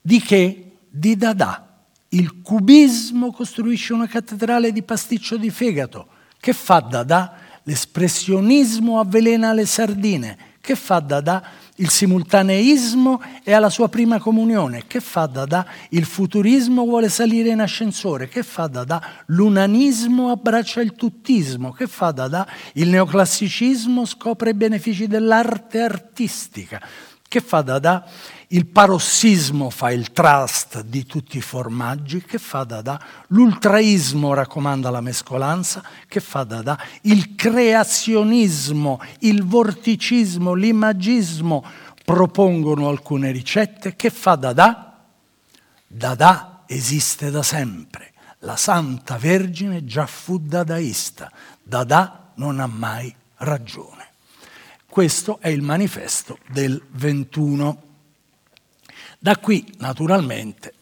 Di che? Di Dada. Il cubismo costruisce una cattedrale di pasticcio di fegato. Che fa Dada? L'espressionismo avvelena le sardine. Che fa Dada? Il simultaneismo è alla sua prima comunione. Che fa Dada? Il futurismo vuole salire in ascensore. Che fa Dada? L'unanismo abbraccia il tuttismo. Che fa Dada? Il neoclassicismo scopre i benefici dell'arte artistica. Che fa Dada? Il parossismo fa il trust di tutti i formaggi, che fa Dada. L'ultraismo raccomanda la mescolanza, che fa Dada. Il creazionismo, il vorticismo, l'imagismo propongono alcune ricette, che fa Dada. Dada esiste da sempre. La Santa Vergine già fu dadaista. Dada non ha mai ragione. Questo è il manifesto del 21. Da qui, naturalmente,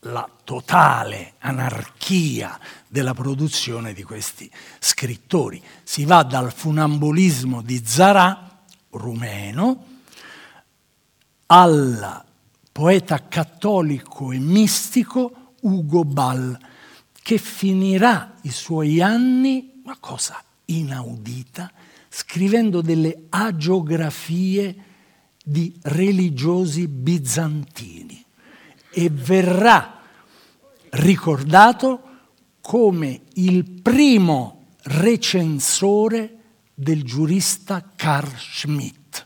la totale anarchia della produzione di questi scrittori. Si va dal funambolismo di Zarà, rumeno, al poeta cattolico e mistico Ugo Ball, che finirà i suoi anni, una cosa inaudita, scrivendo delle agiografie di religiosi bizantini e verrà ricordato come il primo recensore del giurista Carl Schmitt.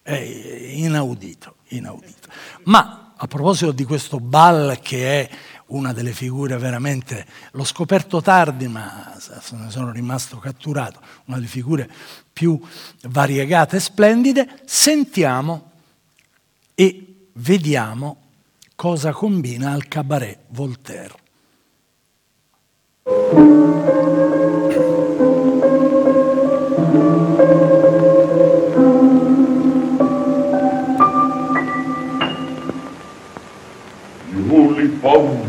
È inaudito, inaudito. Ma a proposito di questo Ball che è una delle figure veramente, l'ho scoperto tardi ma ne sono rimasto catturato, una delle figure più variegate e splendide, sentiamo e vediamo cosa combina al cabaret Voltaire. Juli Bantu, Bambla,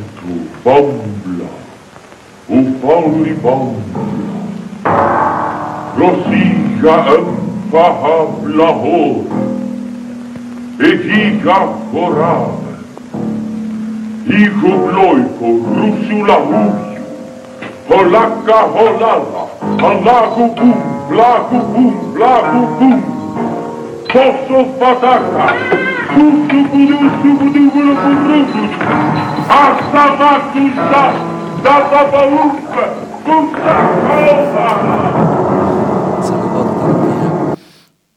Bamba, Ufalibambla, Rosinja Empaha Blahor, Ediga Korave, Igu Bloiko, Rusula Ruju, Holaka Holala, Alagu Bum, Blagu Bum, Bum, Posso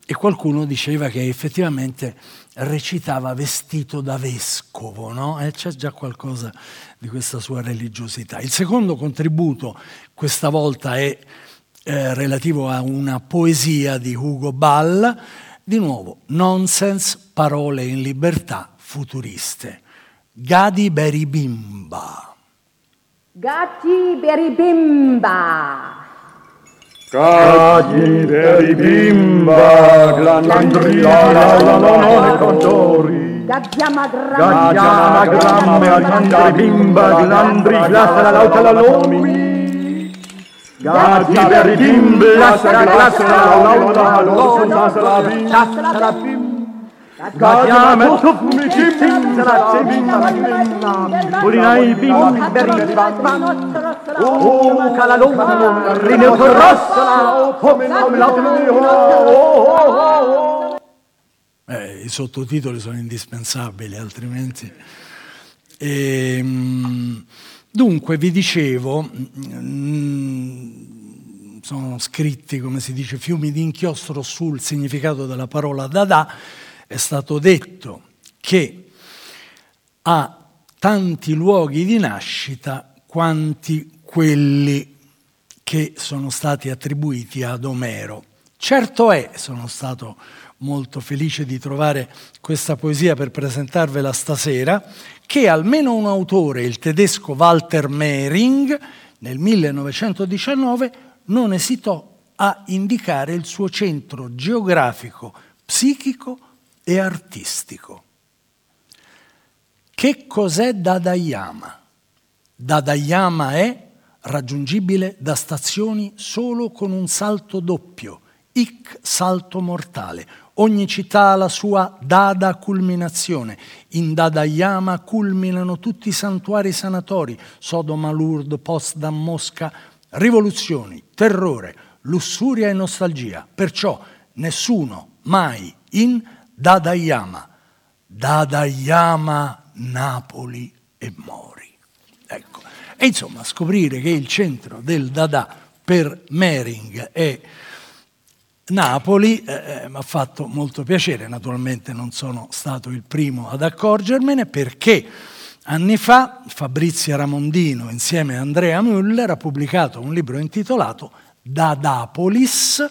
E qualcuno diceva che effettivamente recitava vestito da vescovo, no? E c'è già qualcosa di questa sua religiosità. Il secondo contributo, questa volta, è eh, relativo a una poesia di Hugo Ball, di nuovo, nonsense, parole in libertà, futuriste. Gadi Beribimba. Gatti beribimba. Cagli per bimba, glandriola, la non contori. Gaggiama Gaggiama gramme, al bimba, glandri, glassa la lauta la. Gatti per bimba, glassa la glassa la lauta la lomi, sassa la bimba, sassa la bimba. Gaggiama tuffumi, cimmin, la cimmin, Urinai bimba, Oh, Eh, I sottotitoli sono indispensabili, altrimenti. E, mh, dunque, vi dicevo, mh, sono scritti, come si dice, fiumi di inchiostro sul significato della parola dada. È stato detto che ha tanti luoghi di nascita quanti quelli che sono stati attribuiti ad Omero. Certo è, sono stato molto felice di trovare questa poesia per presentarvela stasera, che almeno un autore, il tedesco Walter Mehring, nel 1919 non esitò a indicare il suo centro geografico, psichico e artistico. Che cos'è Dadayama? Dadayama è raggiungibile da stazioni solo con un salto doppio, hic salto mortale. Ogni città ha la sua Dada culminazione. In Dadayama culminano tutti i santuari sanatori, Sodoma, Lourdes, Potsdam, Mosca, rivoluzioni, terrore, lussuria e nostalgia. Perciò nessuno mai in Dadayama. Dadayama, Napoli e Mori. Ecco. E insomma, scoprire che il centro del Dada per Mering è Napoli eh, eh mi ha fatto molto piacere, naturalmente non sono stato il primo ad accorgermene perché anni fa Fabrizia Ramondino insieme a Andrea Müller ha pubblicato un libro intitolato Dadapolis,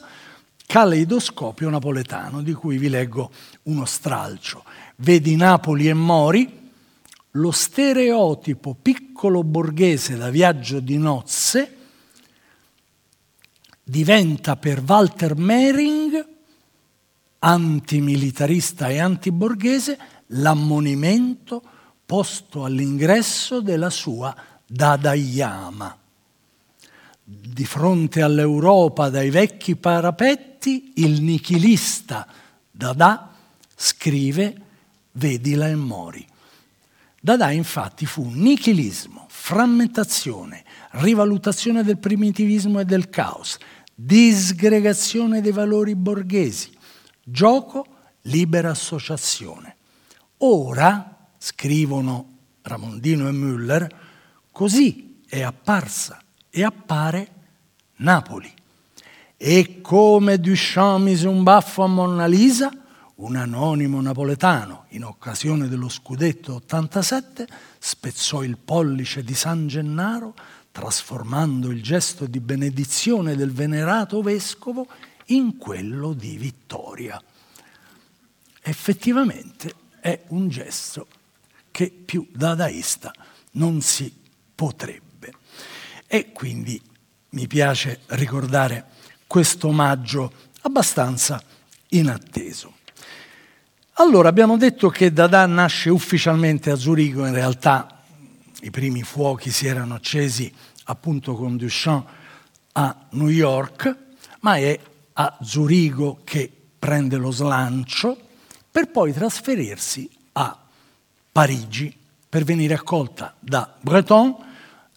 caleidoscopio napoletano, di cui vi leggo uno stralcio. Vedi Napoli e Mori, lo stereotipo piccolo borghese da viaggio di nozze diventa per Walter Mehring, antimilitarista e antiborghese, l'ammonimento posto all'ingresso della sua Dadayama. Di fronte all'Europa dai vecchi parapetti, il nichilista Dada scrive Vedila e Mori. Dada infatti fu nichilismo, frammentazione, rivalutazione del primitivismo e del caos, disgregazione dei valori borghesi, gioco, libera associazione. Ora, scrivono Ramondino e Müller, così è apparsa e appare Napoli. E come Duchamp mise un baffo a Monna Lisa, un anonimo napoletano, in occasione dello scudetto 87, spezzò il pollice di San Gennaro trasformando il gesto di benedizione del venerato vescovo in quello di vittoria. Effettivamente è un gesto che più dadaista non si potrebbe. E quindi mi piace ricordare questo omaggio abbastanza inatteso. Allora, abbiamo detto che Dada nasce ufficialmente a Zurigo, in realtà i primi fuochi si erano accesi appunto con Duchamp a New York, ma è a Zurigo che prende lo slancio per poi trasferirsi a Parigi per venire accolta da Breton,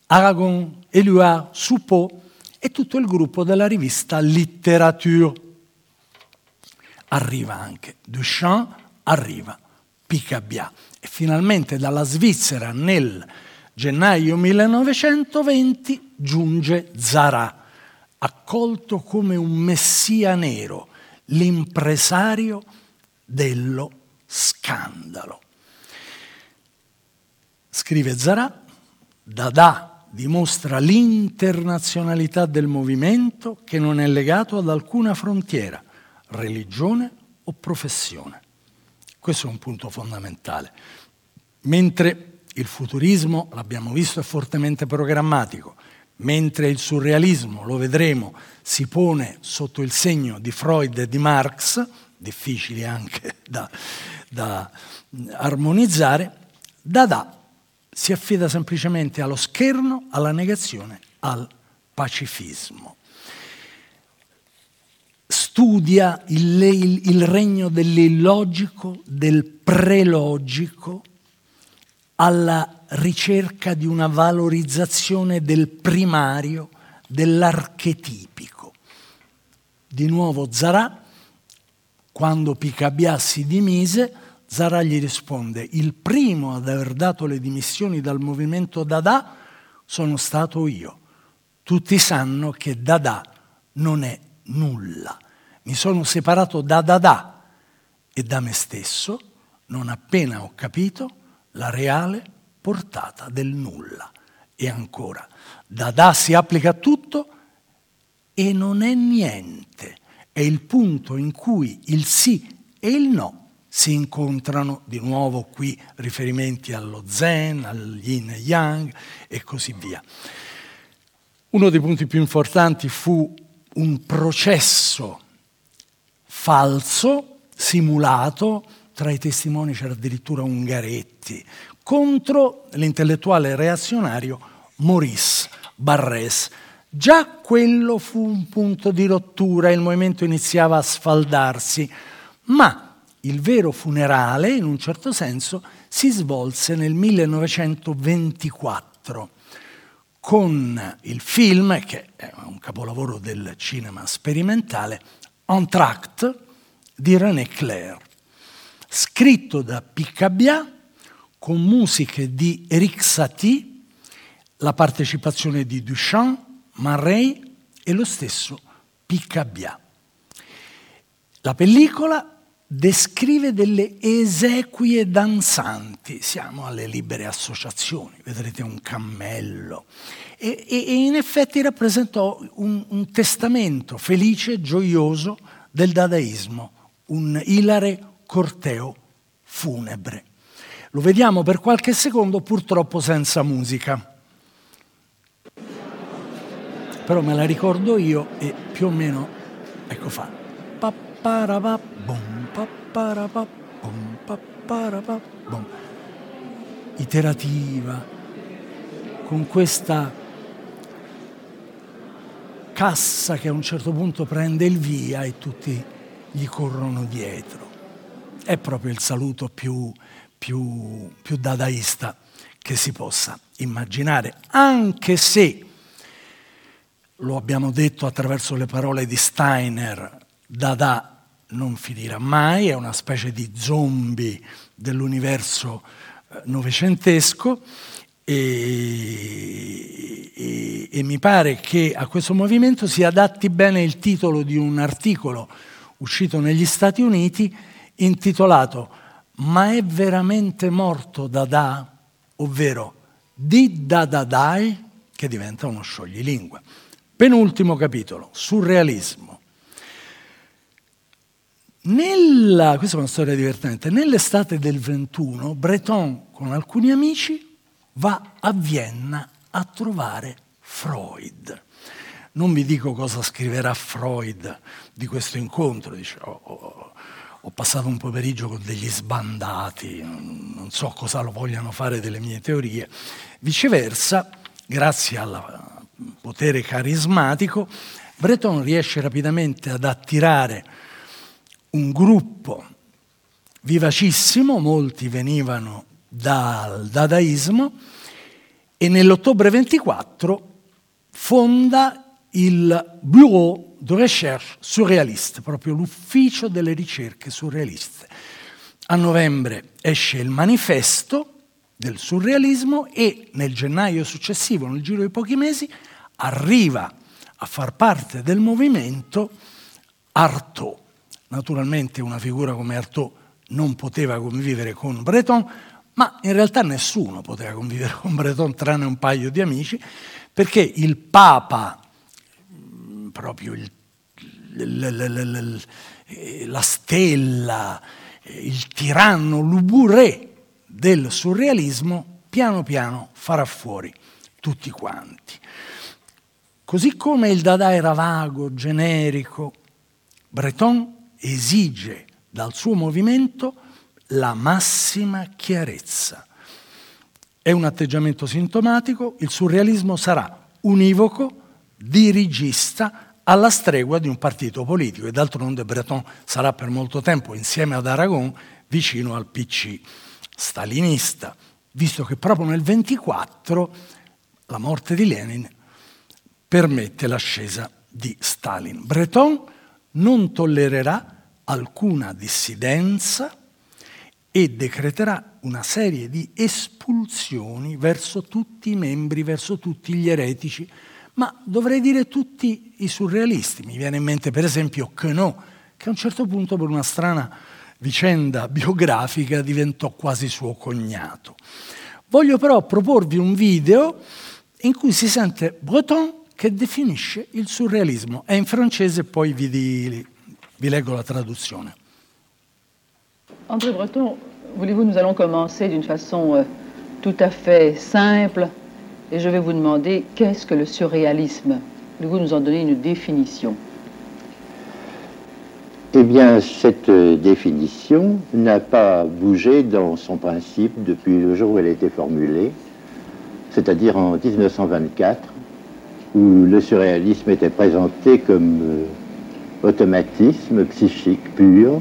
Aragon, Éluard, Soupeau e tutto il gruppo della rivista Littérature. Arriva anche Duchamp, arriva Picabia e finalmente dalla Svizzera nel gennaio 1920 giunge Zarà, accolto come un messia nero, l'impresario dello scandalo. Scrive Zarà, Dada dimostra l'internazionalità del movimento che non è legato ad alcuna frontiera, religione o professione. Questo è un punto fondamentale. Mentre il futurismo, l'abbiamo visto, è fortemente programmatico, mentre il surrealismo, lo vedremo, si pone sotto il segno di Freud e di Marx, difficili anche [laughs] da, da armonizzare, Dada si affida semplicemente allo scherno, alla negazione, al pacifismo. Studia il, il, il regno dell'illogico, del prelogico, alla ricerca di una valorizzazione del primario, dell'archetipico. Di nuovo Zarà, quando Picabia si dimise, Zarà gli risponde, il primo ad aver dato le dimissioni dal movimento Dada sono stato io. Tutti sanno che Dada non è nulla mi sono separato da Dada e da me stesso non appena ho capito la reale portata del nulla. E ancora, Dada si applica a tutto e non è niente. È il punto in cui il sì e il no si incontrano di nuovo qui riferimenti allo zen, al yin e yang e così via. Uno dei punti più importanti fu un processo falso, simulato, tra i testimoni c'era addirittura Ungaretti, contro l'intellettuale reazionario Maurice Barrès. Già quello fu un punto di rottura, il movimento iniziava a sfaldarsi, ma il vero funerale, in un certo senso, si svolse nel 1924 con il film, che è un capolavoro del cinema sperimentale, Entracte di René Clair, scritto da Picabia con musiche di Eric Satie, la partecipazione di Duchamp, Marray e lo stesso Picabia. La pellicola descrive delle esequie danzanti, siamo alle libere associazioni, vedrete un cammello, e, e, e in effetti rappresentò un, un testamento felice gioioso del dadaismo, un ilare corteo funebre. Lo vediamo per qualche secondo, purtroppo senza musica. Però me la ricordo io e più o meno, ecco fa. Iterativa, con questa cassa che a un certo punto prende il via e tutti gli corrono dietro. È proprio il saluto più, più, più dadaista che si possa immaginare, anche se, lo abbiamo detto attraverso le parole di Steiner, Dada non finirà mai, è una specie di zombie dell'universo eh, novecentesco e, e, e, mi pare che a questo movimento si adatti bene il titolo di un articolo uscito negli Stati Uniti intitolato Ma è veramente morto Dada? ovvero Di Dadadai, che diventa uno scioglilingue. Penultimo capitolo, surrealismo. Nella, questa è una storia divertente. Nell'estate del 21, Breton con alcuni amici va a Vienna a trovare Freud. Non vi dico cosa scriverà Freud di questo incontro, dice, oh, oh, ho passato un pomeriggio con degli sbandati, non so cosa lo vogliano fare delle mie teorie. Viceversa, grazie al potere carismatico, Breton riesce rapidamente ad attirare un gruppo vivacissimo, molti venivano dal dadaismo, e nell'ottobre 24 fonda il Bureau de Recherche Surréaliste, proprio l'ufficio delle ricerche surrealiste. A novembre esce il manifesto del surrealismo e nel gennaio successivo, nel giro di pochi mesi, arriva a far parte del movimento Artaud. Naturalmente una figura come Artaud non poteva convivere con Breton, ma in realtà nessuno poteva convivere con Breton tranne un paio di amici, perché il Papa, proprio il, la stella, il tiranno, l'uburé del surrealismo, piano piano farà fuori tutti quanti. Così come il Dada era vago, generico, Breton esige dal suo movimento la massima chiarezza. È un atteggiamento sintomatico, il surrealismo sarà univoco, dirigista, alla stregua di un partito politico e d'altronde Breton sarà per molto tempo insieme ad Aragon vicino al PC stalinista, visto che proprio nel 24 la morte di Lenin permette l'ascesa di Stalin. Breton non tollererà alcuna dissidenza e decreterà una serie di espulsioni verso tutti i membri, verso tutti gli eretici, ma dovrei dire tutti i surrealisti. Mi viene in mente per esempio Queneau, che a un certo punto per una strana vicenda biografica diventò quasi suo cognato. Voglio però proporvi un video in cui si sente Breton che definisce il surrealismo. È in francese, poi vi, di, vi leggo la traduzione. André Breton, voulez-vous, nous allons commencer d'une façon euh, tout à fait simple et je vais vous demander qu'est-ce que le surréalisme? Voulez-vous nous en donner une définition. Eh bien, cette euh, définition n'a pas bougé dans son principe depuis le jour où elle a été formulée, c'est-à-dire en 1924, où le surréalisme était présenté comme euh, automatisme psychique pur,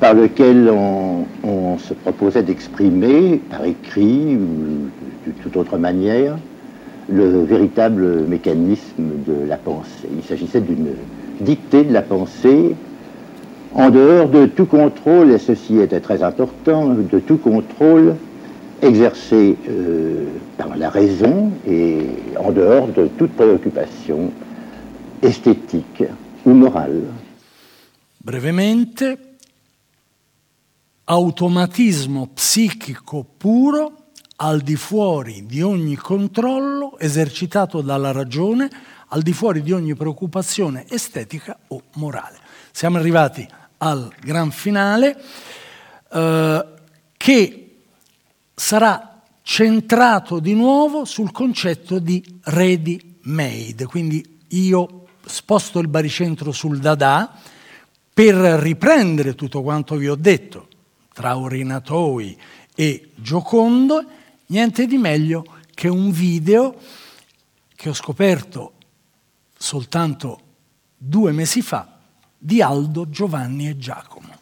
par lequel on, se proposait d'exprimer par écrit ou de toute autre manière le véritable mécanisme de la pensée. Il s'agissait d'une dictée de la pensée en dehors de tout contrôle, et ceci était très important, de tout contrôle exercé euh, par la raison et en dehors de toute préoccupation esthétique ou morale. Automatismo psichico puro al di fuori di ogni controllo esercitato dalla ragione, al di fuori di ogni preoccupazione estetica o morale. Siamo arrivati al gran finale eh, che sarà centrato di nuovo sul concetto di ready made, quindi io sposto il baricentro sul Dada per riprendere tutto quanto vi ho detto tra Orinatoi e Giocondo, niente di meglio che un video che ho scoperto soltanto due mesi fa di Aldo, Giovanni e Giacomo.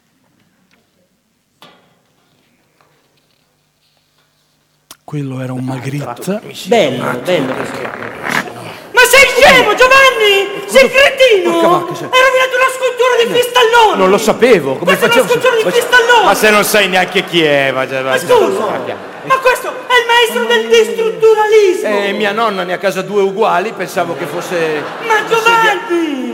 Quello era un Magritte. Bello, bello questo. Ma sei scemo, Giovanni! Sei cretino! Hai rovinato una scultura di Fistallone! Non lo sapevo, come Questa è facevo? una scultura di Fistallone! Ma se non sai neanche chi è, ma, Ma scusa, ma questo è il maestro del distrutturalismo! Eh, mia nonna ne ha a casa due uguali, pensavo che fosse... Ma Giovanni!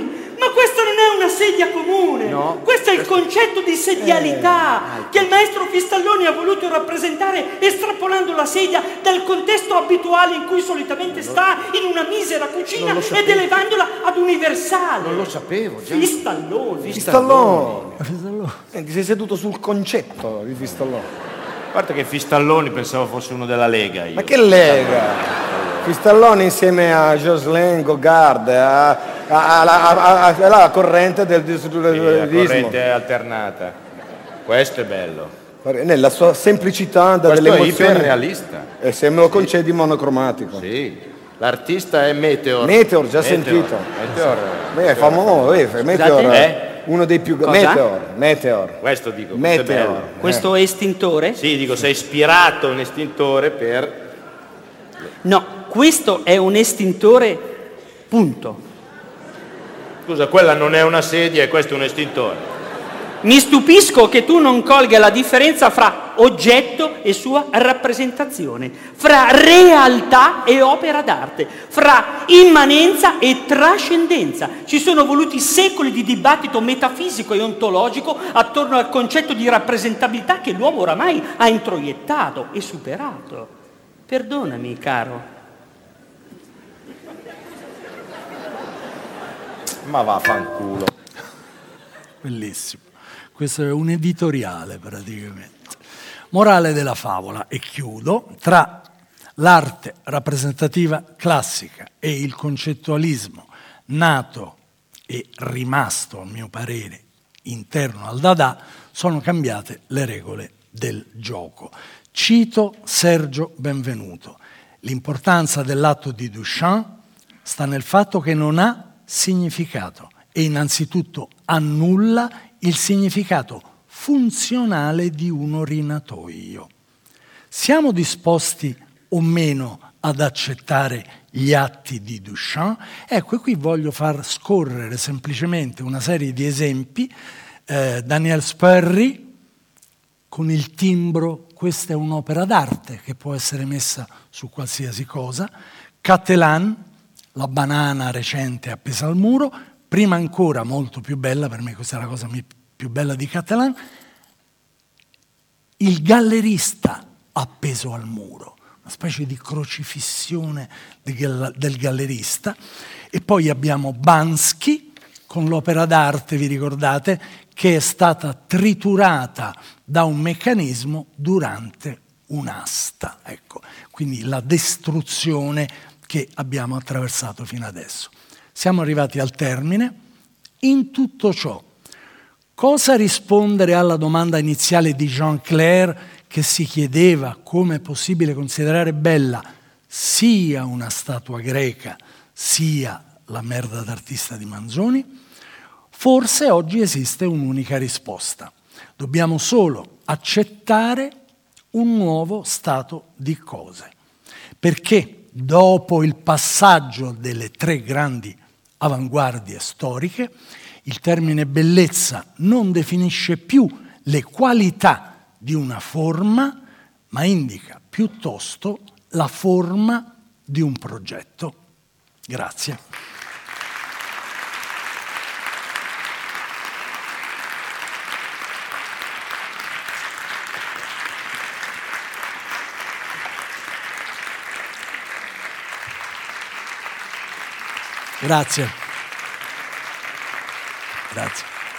Ma questo non è una sedia comune! No. Questo è il concetto di sedialità che il maestro Fistalloni ha voluto rappresentare estrapolando la sedia dal contesto abituale in cui solitamente sta in una misera cucina Non lo ed elevandola ad universale. Non lo sapevo già. Fistalloni. Fistallone. Eh, Ti sei seduto sul concetto di Fistallone. A parte che Fistalloni pensavo fosse uno della Lega io. Ma che lega? Fistallone insieme a Jocelyn Gogard, alla corrente del Sì, la corrente alternata. Questo è bello. Nella sua semplicità da Questo delle è emozioni. iperrealista. E se me lo concedi monocromatico. Sì. L'artista è Meteor. Meteor, già sentito. Meteor. Beh, è famoso, eh, Meteor. Eh? Uno dei più Cosa? Meteor, Meteor. Questo dico, questo è Meteor. bello. Questo estintore? Sì, dico, sei ispirato a un estintore per... No, questo è un estintore punto. Scusa, quella non è una sedia e questo è un estintore. Mi stupisco che tu non colga la differenza fra oggetto e sua rappresentazione, fra realtà e opera d'arte, fra immanenza e trascendenza. Ci sono voluti secoli di dibattito metafisico e ontologico attorno al concetto di rappresentabilità che l'uomo oramai ha introiettato e superato. Perdonami, caro. Ma vaffanculo. Bellissimo. Questo è un editoriale praticamente. Morale della favola, e chiudo, tra l'arte rappresentativa classica e il concettualismo nato e rimasto, a mio parere, interno al Dada, sono cambiate le regole del gioco. Cito Sergio Benvenuto. L'importanza dell'atto di Duchamp sta nel fatto che non ha significato e innanzitutto annulla il significato funzionale di un orinatoio. Siamo disposti o meno ad accettare gli atti di Duchamp? Ecco, qui voglio far scorrere semplicemente una serie di esempi. Eh, Daniel Sperry con il timbro, questa è un'opera d'arte che può essere messa su qualsiasi cosa. Cattelan, la banana recente appesa al muro, prima ancora molto più bella, per me questa è la cosa più bella di Cattelan, il gallerista appeso al muro, una specie di crocifissione del gallerista, e poi abbiamo Bansky con l'opera d'arte, vi ricordate, che è stata triturata da un meccanismo durante un'asta. Ecco, quindi la distruzione che abbiamo attraversato fino adesso. Siamo arrivati al termine. In tutto ciò, cosa rispondere alla domanda iniziale di Jean Claire che si chiedeva come è possibile considerare bella sia una statua greca sia la merda d'artista di Manzoni? Forse oggi esiste un'unica risposta. Dobbiamo solo accettare un nuovo stato di cose. Perché dopo il passaggio delle tre grandi avanguardie storiche, il termine bellezza non definisce più le qualità di una forma, ma indica piuttosto la forma di un progetto. Grazie. Grazie. Grazie.